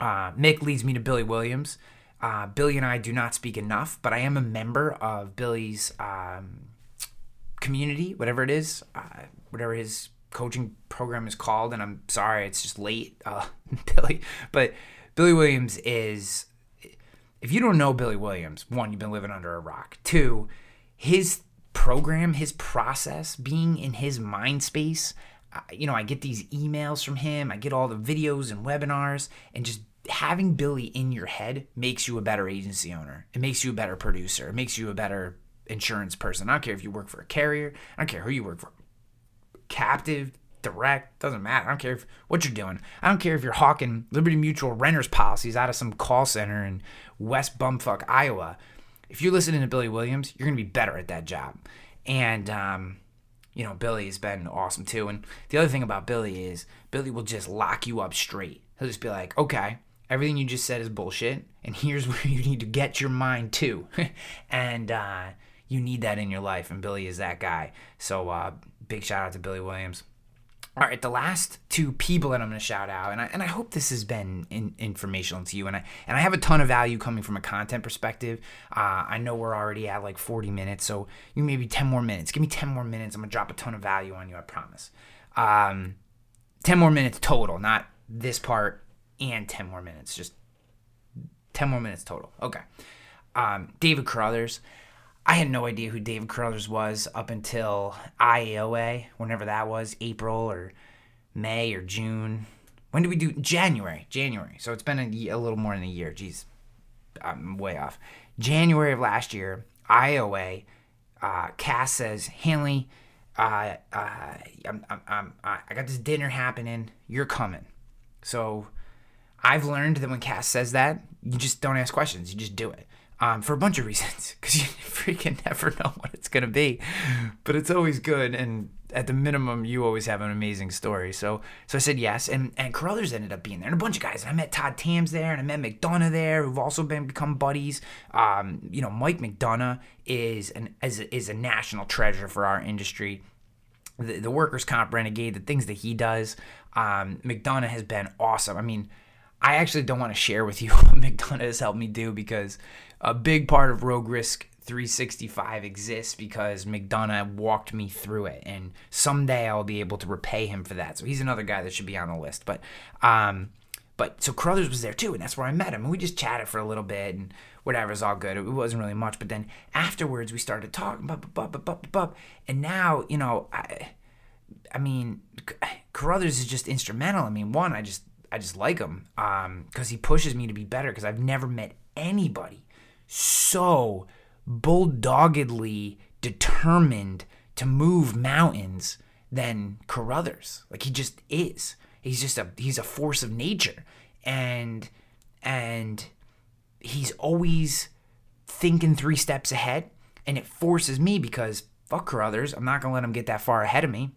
Uh, Mick leads me to Billy Williams. Uh, Billy and I do not speak enough, but I am a member of Billy's um, community, whatever it is, uh, whatever his coaching program is called. And I'm sorry, it's just late, uh, Billy. But Billy Williams is, if you don't know Billy Williams, one, you've been living under a rock. Two, his program, his process, being in his mind space. Uh, you know, I get these emails from him, I get all the videos and webinars, and just having Billy in your head makes you a better agency owner. It makes you a better producer. It makes you a better insurance person. I don't care if you work for a carrier. I don't care who you work for. Captive, direct, doesn't matter. I don't care if, what you're doing. I don't care if you're hawking Liberty Mutual renters policies out of some call center in West Bumfuck, Iowa. If you're listening to Billy Williams, you're going to be better at that job. And, um, you know, Billy has been awesome too. And the other thing about Billy is Billy will just lock you up straight. He'll just be like, okay, everything you just said is bullshit. And here's where you need to get your mind to. and, uh, you need that in your life, and Billy is that guy. So uh, big shout out to Billy Williams. All right, the last two people that I'm going to shout out, and I, and I hope this has been in, informational to you, and I and I have a ton of value coming from a content perspective. Uh, I know we're already at like 40 minutes, so you maybe 10 more minutes. Give me 10 more minutes. I'm gonna drop a ton of value on you. I promise. Um, 10 more minutes total, not this part and 10 more minutes. Just 10 more minutes total. Okay. Um, David Carothers. I had no idea who David Carothers was up until IAOA, whenever that was, April or May or June. When did we do January? January. So it's been a, a little more than a year. Jeez, I'm way off. January of last year, IOA uh, Cass says, Hanley, uh, uh, I'm, I'm, I'm, I got this dinner happening. You're coming. So I've learned that when Cass says that, you just don't ask questions. You just do it. Um, for a bunch of reasons, because you freaking never know what it's gonna be, but it's always good, and at the minimum, you always have an amazing story. So, so I said yes, and and Carothers ended up being there, and a bunch of guys. And I met Todd Tams there, and I met McDonough there, who've also been become buddies. Um, you know, Mike McDonough is an is a, is a national treasure for our industry the, the workers' comp renegade, the things that he does. Um, McDonough has been awesome. I mean, I actually don't want to share with you what McDonough has helped me do because a big part of Rogue Risk 365 exists because McDonough walked me through it, and someday I'll be able to repay him for that. So he's another guy that should be on the list. But, um, but so Carothers was there too, and that's where I met him. And we just chatted for a little bit, and whatever is all good. It wasn't really much, but then afterwards we started talking, bup, bup, bup, bup, bup, and now you know, I, I mean, Carothers is just instrumental. I mean, one, I just I just like him because he pushes me to be better. Because I've never met anybody so bulldoggedly determined to move mountains than Carothers. Like he just is. He's just a he's a force of nature, and and he's always thinking three steps ahead, and it forces me because fuck Carothers. I'm not gonna let him get that far ahead of me.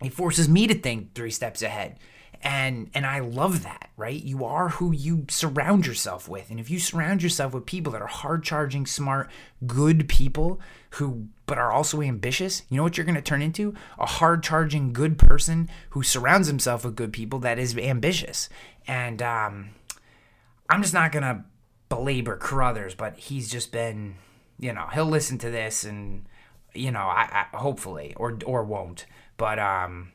He forces me to think three steps ahead and and I love that, right? You are who you surround yourself with. And if you surround yourself with people that are hard charging, smart, good people who but are also ambitious, you know what you're going to turn into? A hard charging good person who surrounds himself with good people that is ambitious. And um I'm just not going to belabor Carothers, but he's just been, you know, he'll listen to this and you know, I, I hopefully or or won't. But um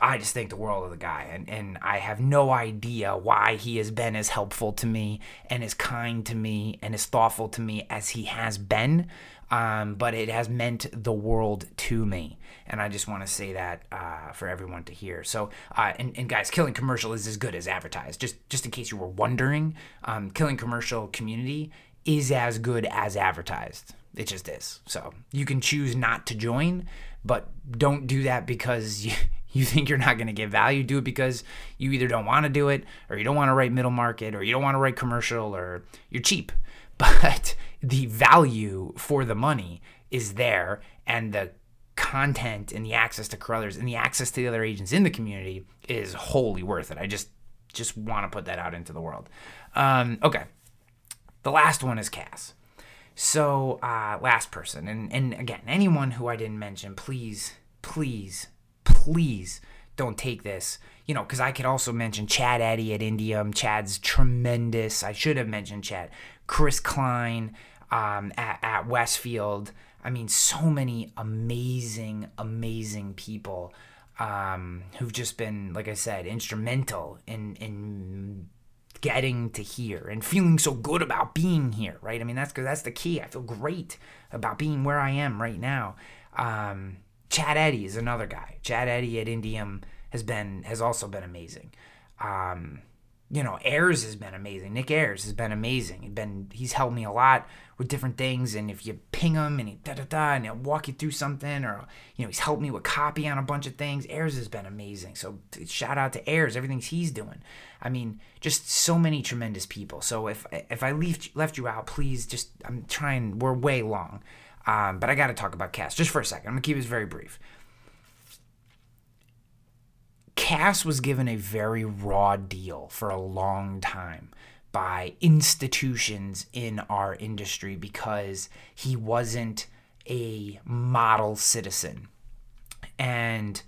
I just think the world of the guy, and, and I have no idea why he has been as helpful to me and as kind to me and as thoughtful to me as he has been. Um, but it has meant the world to me, and I just want to say that uh, for everyone to hear. So, uh, and, and guys, Killing Commercial is as good as advertised. Just just in case you were wondering, um, Killing Commercial community is as good as advertised. It just is. So you can choose not to join, but don't do that because you, you think you're not going to get value. Do it because you either don't want to do it, or you don't want to write middle market, or you don't want to write commercial, or you're cheap. But the value for the money is there, and the content and the access to Carothers and the access to the other agents in the community is wholly worth it. I just just want to put that out into the world. Um, okay, the last one is Cass. So, uh, last person, and and again, anyone who I didn't mention, please, please, please don't take this. You know, because I could also mention Chad Eddy at Indium. Chad's tremendous. I should have mentioned Chad. Chris Klein um, at, at Westfield. I mean, so many amazing, amazing people um, who've just been, like I said, instrumental in in getting to here and feeling so good about being here, right? I mean, that's that's the key. I feel great about being where I am right now. Um, Chad Eddy is another guy. Chad Eddy at Indium has been has also been amazing. Um, you know, Ayers has been amazing. Nick Ayers has been amazing. He's been he's helped me a lot with different things. And if you ping him and he da da da and he'll walk you through something, or you know, he's helped me with copy on a bunch of things. Ayers has been amazing. So shout out to Ayers, everything he's doing. I mean, just so many tremendous people. So if if I left left you out, please just I'm trying. We're way long. Um, but I got to talk about Cass just for a second. I'm gonna keep this very brief. Cass was given a very raw deal for a long time by institutions in our industry because he wasn't a model citizen. And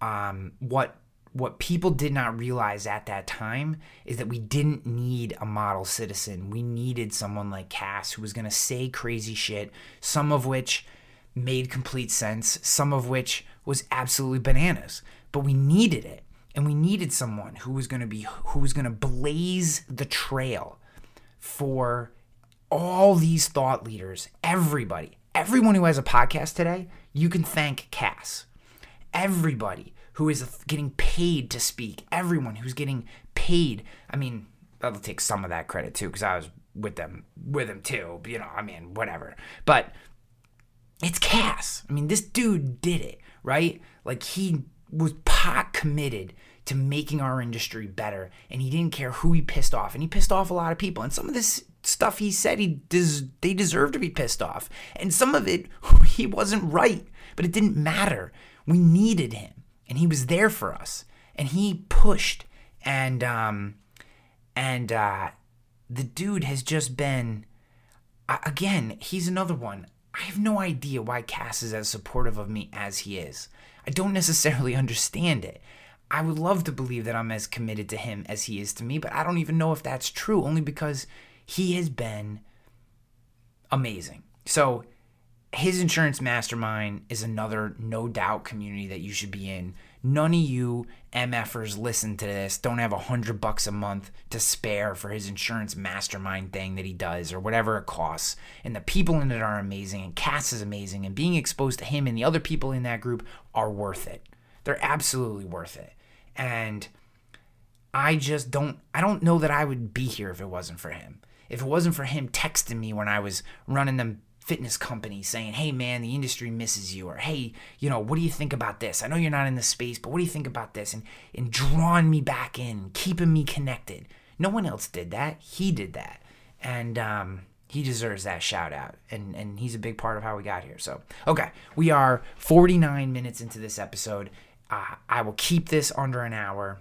um, what what people did not realize at that time is that we didn't need a model citizen. We needed someone like Cass who was going to say crazy shit, some of which made complete sense, some of which was absolutely bananas. But we needed it. And we needed someone who was going to be who was going to blaze the trail for all these thought leaders, everybody. Everyone who has a podcast today, you can thank Cass. Everybody who is getting paid to speak, everyone who's getting paid. I mean, I'll take some of that credit too, because I was with them with them too. You know, I mean, whatever. But it's Cass. I mean, this dude did it, right? Like he was pot committed to making our industry better, and he didn't care who he pissed off, and he pissed off a lot of people. And some of this stuff he said he des- they deserve to be pissed off, and some of it he wasn't right, but it didn't matter. We needed him, and he was there for us, and he pushed, and um, and uh, the dude has just been I- again, he's another one. I have no idea why Cass is as supportive of me as he is. I don't necessarily understand it. I would love to believe that I'm as committed to him as he is to me, but I don't even know if that's true, only because he has been amazing. So, his insurance mastermind is another no doubt community that you should be in. None of you MFers listen to this, don't have a hundred bucks a month to spare for his insurance mastermind thing that he does or whatever it costs. And the people in it are amazing, and Cass is amazing, and being exposed to him and the other people in that group are worth it. They're absolutely worth it. And I just don't I don't know that I would be here if it wasn't for him. If it wasn't for him texting me when I was running them fitness company saying, "Hey man, the industry misses you," or "Hey, you know, what do you think about this? I know you're not in the space, but what do you think about this?" and and drawing me back in, keeping me connected. No one else did that. He did that, and um, he deserves that shout out, and and he's a big part of how we got here. So okay, we are 49 minutes into this episode. Uh, I will keep this under an hour.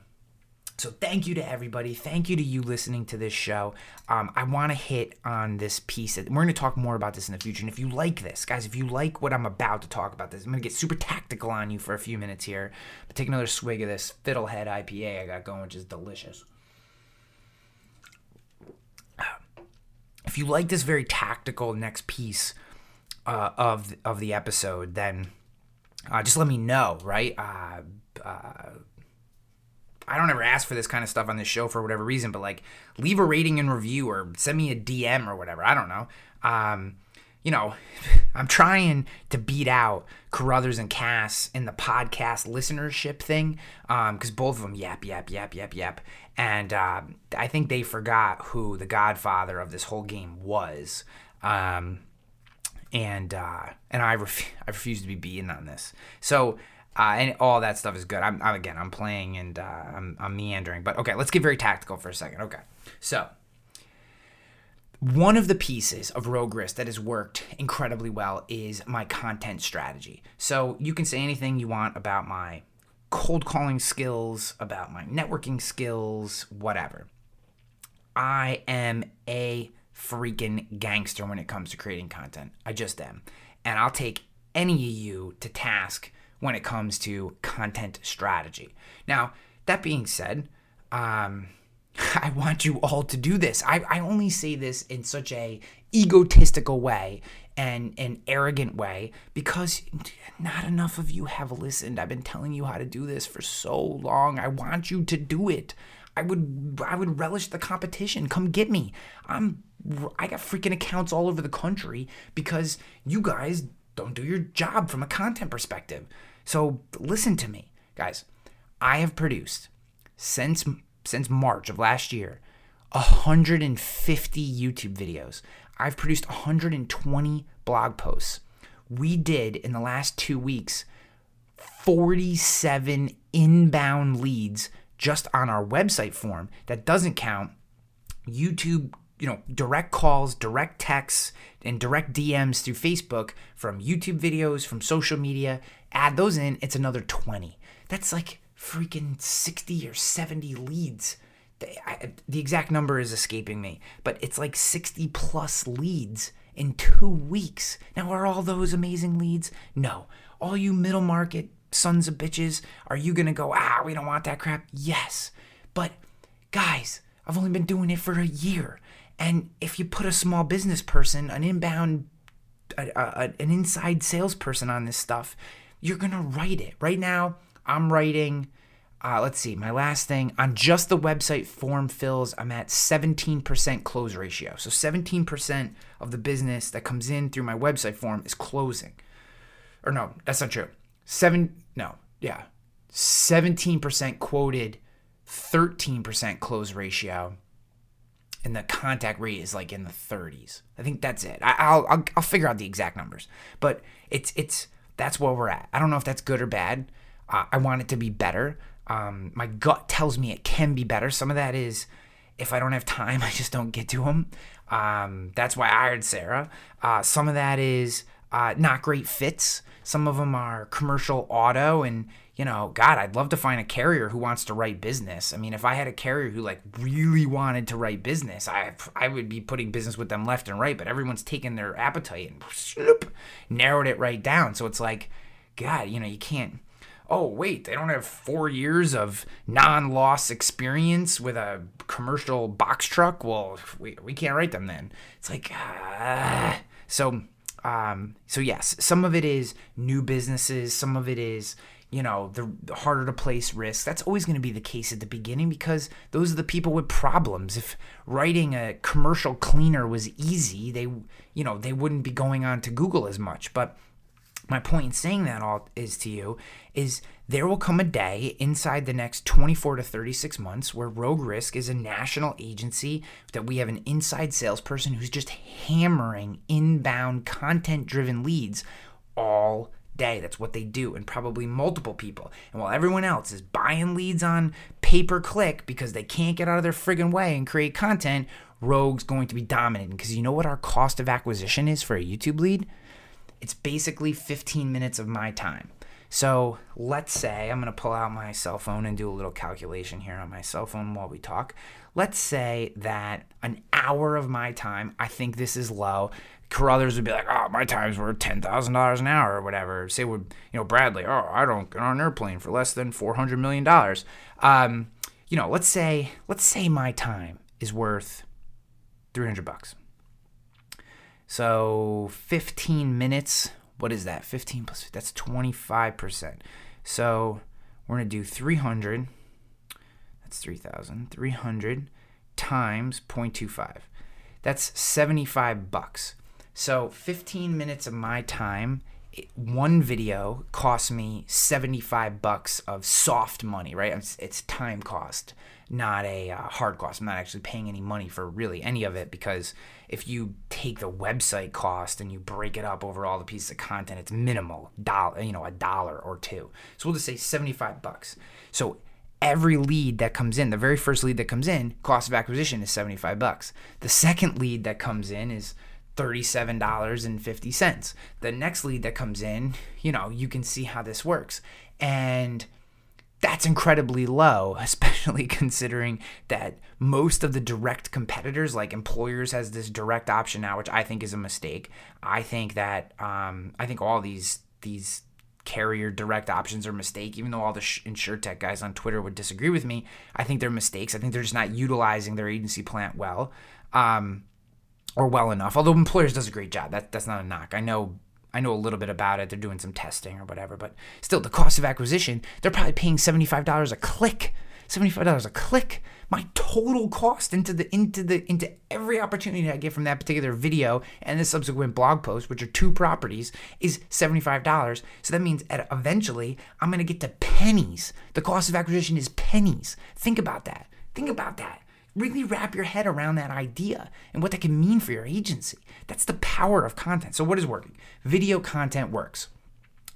So thank you to everybody. Thank you to you listening to this show. Um, I want to hit on this piece. We're going to talk more about this in the future. And if you like this, guys, if you like what I'm about to talk about this, I'm going to get super tactical on you for a few minutes here. But take another swig of this Fiddlehead IPA I got going, which is delicious. If you like this very tactical next piece uh, of of the episode, then uh, just let me know, right? Uh, uh, I don't ever ask for this kind of stuff on this show for whatever reason, but like leave a rating and review or send me a DM or whatever. I don't know. Um, you know, I'm trying to beat out Carothers and Cass in the podcast listenership thing because um, both of them yap, yap, yap, yap, yap. And uh, I think they forgot who the godfather of this whole game was. Um, and uh, and I, ref- I refuse to be beaten on this. So uh, and all that stuff is good. I'm, I'm again, I'm playing and uh, I'm, I'm meandering. But okay, let's get very tactical for a second. Okay, so one of the pieces of Rogue Risk that has worked incredibly well is my content strategy. So you can say anything you want about my cold calling skills, about my networking skills, whatever. I am a freaking gangster when it comes to creating content. I just am. And I'll take any of you to task when it comes to content strategy. Now, that being said, um, I want you all to do this. I, I only say this in such a egotistical way and an arrogant way because not enough of you have listened. I've been telling you how to do this for so long. I want you to do it. I would I would relish the competition. Come get me. I'm I got freaking accounts all over the country because you guys don't do your job from a content perspective. So listen to me, guys. I have produced since since March of last year 150 YouTube videos. I've produced 120 blog posts. We did in the last 2 weeks 47 inbound leads just on our website form. That doesn't count YouTube you know, direct calls, direct texts, and direct DMs through Facebook from YouTube videos, from social media. Add those in, it's another 20. That's like freaking 60 or 70 leads. The, I, the exact number is escaping me, but it's like 60 plus leads in two weeks. Now, are all those amazing leads? No. All you middle market sons of bitches, are you going to go, ah, we don't want that crap? Yes. But guys, I've only been doing it for a year. And if you put a small business person, an inbound, a, a, an inside salesperson on this stuff, you're gonna write it. Right now, I'm writing. Uh, let's see, my last thing on just the website form fills, I'm at 17% close ratio. So 17% of the business that comes in through my website form is closing. Or no, that's not true. Seven, no, yeah, 17% quoted, 13% close ratio and the contact rate is like in the 30s. I think that's it. I, I'll, I'll I'll figure out the exact numbers, but it's it's that's where we're at. I don't know if that's good or bad. Uh, I want it to be better. Um, my gut tells me it can be better. Some of that is if I don't have time, I just don't get to them. Um, that's why I hired Sarah. Uh, some of that is uh, not great fits. Some of them are commercial auto, and you know, God, I'd love to find a carrier who wants to write business. I mean, if I had a carrier who like really wanted to write business, I I would be putting business with them left and right. But everyone's taken their appetite and sloop, narrowed it right down. So it's like, God, you know, you can't oh wait they don't have four years of non-loss experience with a commercial box truck well we, we can't write them then it's like ah. so um so yes some of it is new businesses some of it is you know the, the harder to place risk. That's always going to be the case at the beginning because those are the people with problems. If writing a commercial cleaner was easy they you know they wouldn't be going on to google as much. But my point in saying that all is to you is there will come a day inside the next 24 to 36 months where Rogue Risk is a national agency that we have an inside salesperson who's just hammering inbound content driven leads all day. That's what they do, and probably multiple people. And while everyone else is buying leads on pay per click because they can't get out of their friggin' way and create content, Rogue's going to be dominating. Because you know what our cost of acquisition is for a YouTube lead? it's basically 15 minutes of my time. So let's say I'm going to pull out my cell phone and do a little calculation here on my cell phone while we talk. Let's say that an hour of my time, I think this is low. Carothers would be like, oh, my time's worth $10,000 an hour or whatever. Say, would you know, Bradley, oh, I don't get on an airplane for less than $400 million. Um, you know, let's say, let's say my time is worth 300 bucks. So 15 minutes, what is that? 15 plus, that's 25%. So we're to do 300, that's 3,000, 300 times 0.25. That's 75 bucks. So 15 minutes of my time, one video costs me 75 bucks of soft money, right? It's, it's time cost, not a uh, hard cost. I'm not actually paying any money for really any of it because if you take the website cost and you break it up over all the pieces of content, it's minimal, dollar, you know, a dollar or two. So we'll just say 75 bucks. So every lead that comes in, the very first lead that comes in, cost of acquisition is 75 bucks. The second lead that comes in is $37.50. The next lead that comes in, you know, you can see how this works. And that's incredibly low, especially considering that most of the direct competitors, like employers, has this direct option now, which I think is a mistake. I think that um, I think all these these carrier direct options are mistake, even though all the sh- tech guys on Twitter would disagree with me. I think they're mistakes. I think they're just not utilizing their agency plant well. Um, or well enough. Although employers does a great job. That that's not a knock. I know I know a little bit about it. They're doing some testing or whatever, but still, the cost of acquisition, they're probably paying $75 a click. $75 a click. My total cost into the into the into every opportunity I get from that particular video and the subsequent blog post, which are two properties, is $75. So that means at, eventually I'm gonna get to pennies. The cost of acquisition is pennies. Think about that. Think about that really wrap your head around that idea and what that can mean for your agency. That's the power of content. So, what is working? Video content works.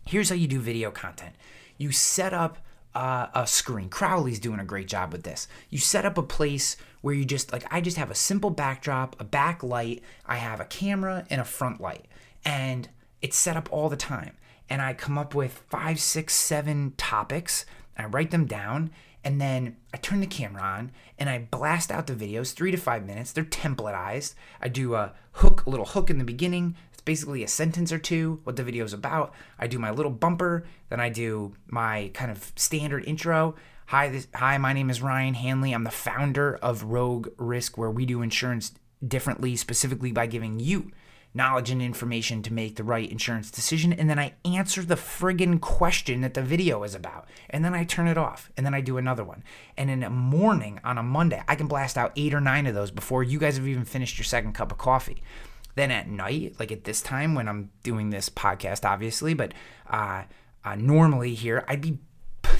Here's how you do video content you set up uh, a screen. Crowley's doing a great job with this. You set up a place where you just, like, I just have a simple backdrop, a backlight, I have a camera, and a front light. And it's set up all the time. And I come up with five, six, seven topics. I write them down and then I turn the camera on and I blast out the videos, three to five minutes. They're templatized. I do a hook, a little hook in the beginning. It's basically a sentence or two, what the video is about. I do my little bumper, then I do my kind of standard intro. Hi, this, hi, my name is Ryan Hanley. I'm the founder of Rogue Risk, where we do insurance differently, specifically by giving you knowledge and information to make the right insurance decision. And then I answer the friggin' question that the video is about. And then I turn it off. And then I do another one. And in a morning on a Monday, I can blast out eight or nine of those before you guys have even finished your second cup of coffee. Then at night, like at this time when I'm doing this podcast, obviously, but uh, uh, normally here, I'd be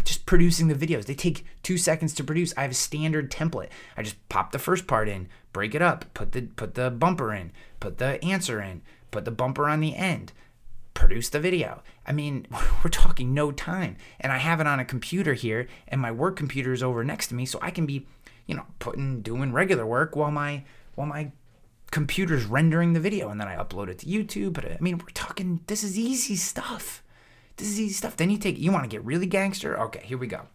just producing the videos. They take two seconds to produce. I have a standard template. I just pop the first part in, break it up, put the put the bumper in, put the answer in, put the bumper on the end, produce the video. I mean, we're talking no time. And I have it on a computer here, and my work computer is over next to me, so I can be, you know, putting doing regular work while my while my computer's rendering the video, and then I upload it to YouTube. But I mean, we're talking. This is easy stuff. This is easy stuff. Then you take. You want to get really gangster? Okay, here we go.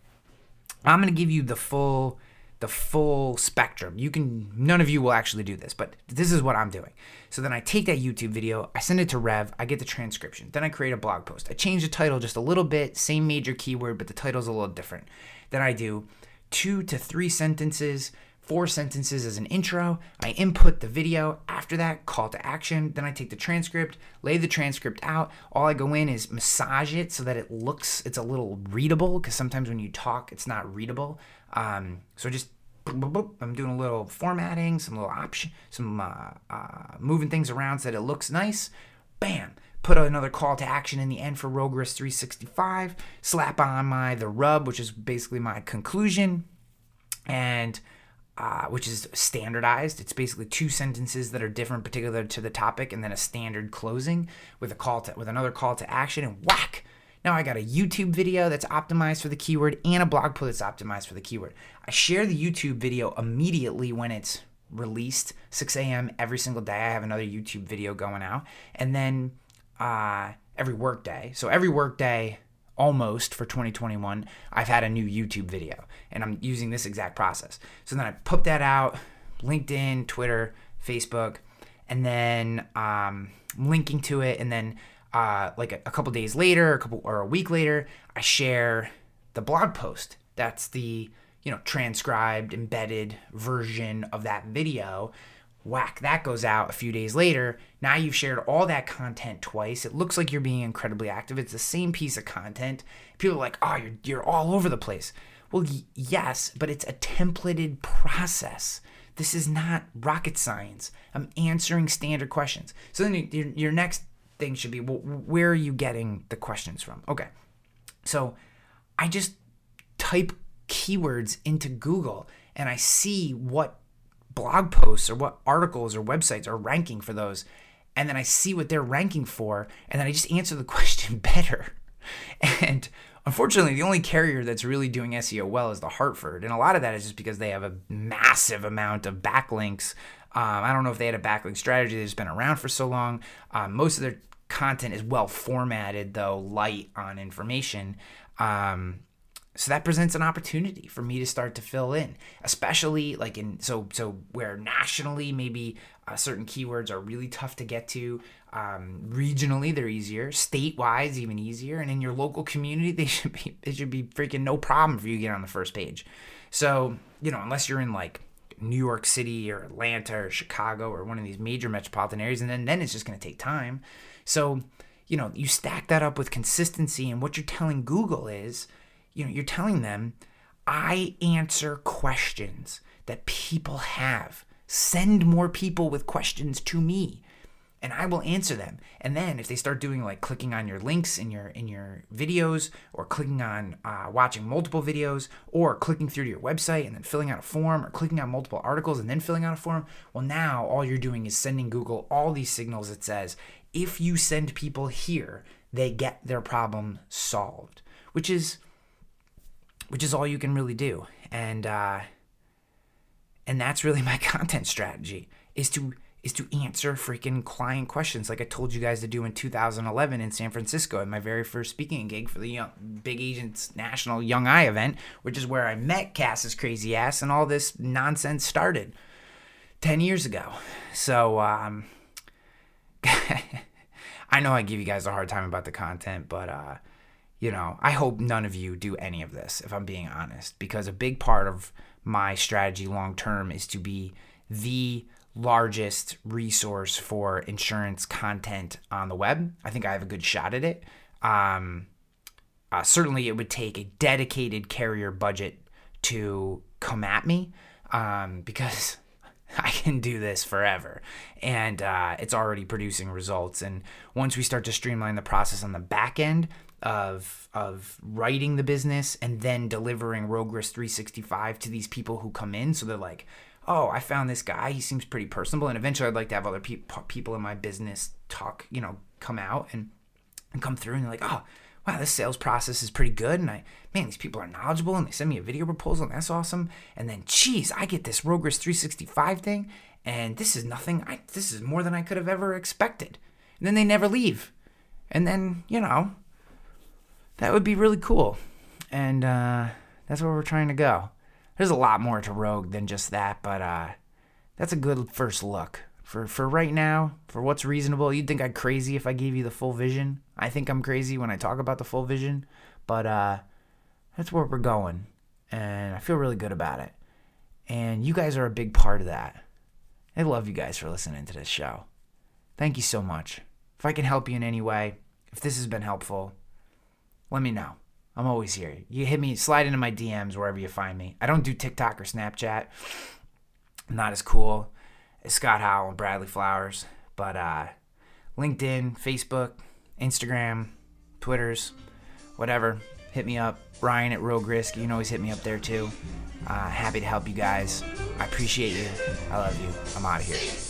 I'm gonna give you the full the full spectrum. You can none of you will actually do this, but this is what I'm doing. So then I take that YouTube video, I send it to Rev, I get the transcription. Then I create a blog post. I change the title just a little bit, same major keyword, but the title's a little different. Then I do 2 to 3 sentences, 4 sentences as an intro. I input the video. After that, call to action. Then I take the transcript, lay the transcript out. All I go in is massage it so that it looks it's a little readable because sometimes when you talk, it's not readable. Um, so just boop, boop, boop. I'm doing a little formatting, some little option, some uh, uh, moving things around so that it looks nice. Bam. Put another call to action in the end for Rogue Risk 365. Slap on my the rub, which is basically my conclusion, and uh, which is standardized. It's basically two sentences that are different, particular to the topic, and then a standard closing with a call to with another call to action, and whack. Now I got a YouTube video that's optimized for the keyword and a blog post that's optimized for the keyword. I share the YouTube video immediately when it's released, 6 a.m. every single day. I have another YouTube video going out, and then uh, every workday. So every work day, almost for 2021, I've had a new YouTube video, and I'm using this exact process. So then I put that out, LinkedIn, Twitter, Facebook, and then um, linking to it, and then uh, like a, a couple days later, a couple or a week later, I share the blog post. That's the you know transcribed, embedded version of that video. Whack, that goes out a few days later. Now you've shared all that content twice. It looks like you're being incredibly active. It's the same piece of content. People are like, "Oh, you're you're all over the place." Well, y- yes, but it's a templated process. This is not rocket science. I'm answering standard questions. So then your, your next thing should be well, where are you getting the questions from? Okay. So I just type keywords into Google and I see what blog posts or what articles or websites are ranking for those. And then I see what they're ranking for. And then I just answer the question better. And unfortunately, the only carrier that's really doing SEO well is the Hartford. And a lot of that is just because they have a massive amount of backlinks. Um, I don't know if they had a backlink strategy that's been around for so long. Um, most of their content is well formatted, though light on information. Um, so that presents an opportunity for me to start to fill in, especially like in so so where nationally maybe uh, certain keywords are really tough to get to. Um, regionally, they're easier. State-wise, even easier. And in your local community, they should be it should be freaking no problem for you to get on the first page. So you know, unless you're in like New York City or Atlanta or Chicago or one of these major metropolitan areas, and then then it's just going to take time. So you know, you stack that up with consistency, and what you're telling Google is you know, you're telling them, I answer questions that people have. Send more people with questions to me and I will answer them. And then if they start doing like clicking on your links in your in your videos or clicking on uh, watching multiple videos or clicking through to your website and then filling out a form or clicking on multiple articles and then filling out a form, well now all you're doing is sending Google all these signals that says if you send people here, they get their problem solved, which is which is all you can really do. And uh, and that's really my content strategy is to is to answer freaking client questions like I told you guys to do in 2011 in San Francisco at my very first speaking gig for the young, Big Agents National Young Eye event, which is where I met Cass's crazy ass and all this nonsense started 10 years ago. So um, I know I give you guys a hard time about the content, but uh, you know, I hope none of you do any of this, if I'm being honest, because a big part of my strategy long term is to be the largest resource for insurance content on the web. I think I have a good shot at it. Um, uh, certainly, it would take a dedicated carrier budget to come at me um, because I can do this forever. And uh, it's already producing results. And once we start to streamline the process on the back end, of of writing the business and then delivering Rogue Risk 365 to these people who come in. So they're like, oh, I found this guy. He seems pretty personable. And eventually, I'd like to have other peop people in my business talk, you know, come out and and come through and they're like, oh, wow, this sales process is pretty good. And I, man, these people are knowledgeable and they send me a video proposal and that's awesome. And then, geez, I get this Rogue Risk 365 thing and this is nothing. I, this is more than I could have ever expected. And then they never leave. And then, you know, that would be really cool. And uh, that's where we're trying to go. There's a lot more to Rogue than just that, but uh, that's a good first look. For, for right now, for what's reasonable, you'd think I'm crazy if I gave you the full vision. I think I'm crazy when I talk about the full vision, but uh, that's where we're going. And I feel really good about it. And you guys are a big part of that. I love you guys for listening to this show. Thank you so much. If I can help you in any way, if this has been helpful, let me know. I'm always here. You hit me, slide into my DMs wherever you find me. I don't do TikTok or Snapchat. I'm not as cool as Scott Howell and Bradley Flowers, but uh, LinkedIn, Facebook, Instagram, Twitters, whatever. Hit me up. Ryan at Rogue Risk. You can always hit me up there too. Uh, happy to help you guys. I appreciate you. I love you. I'm out of here.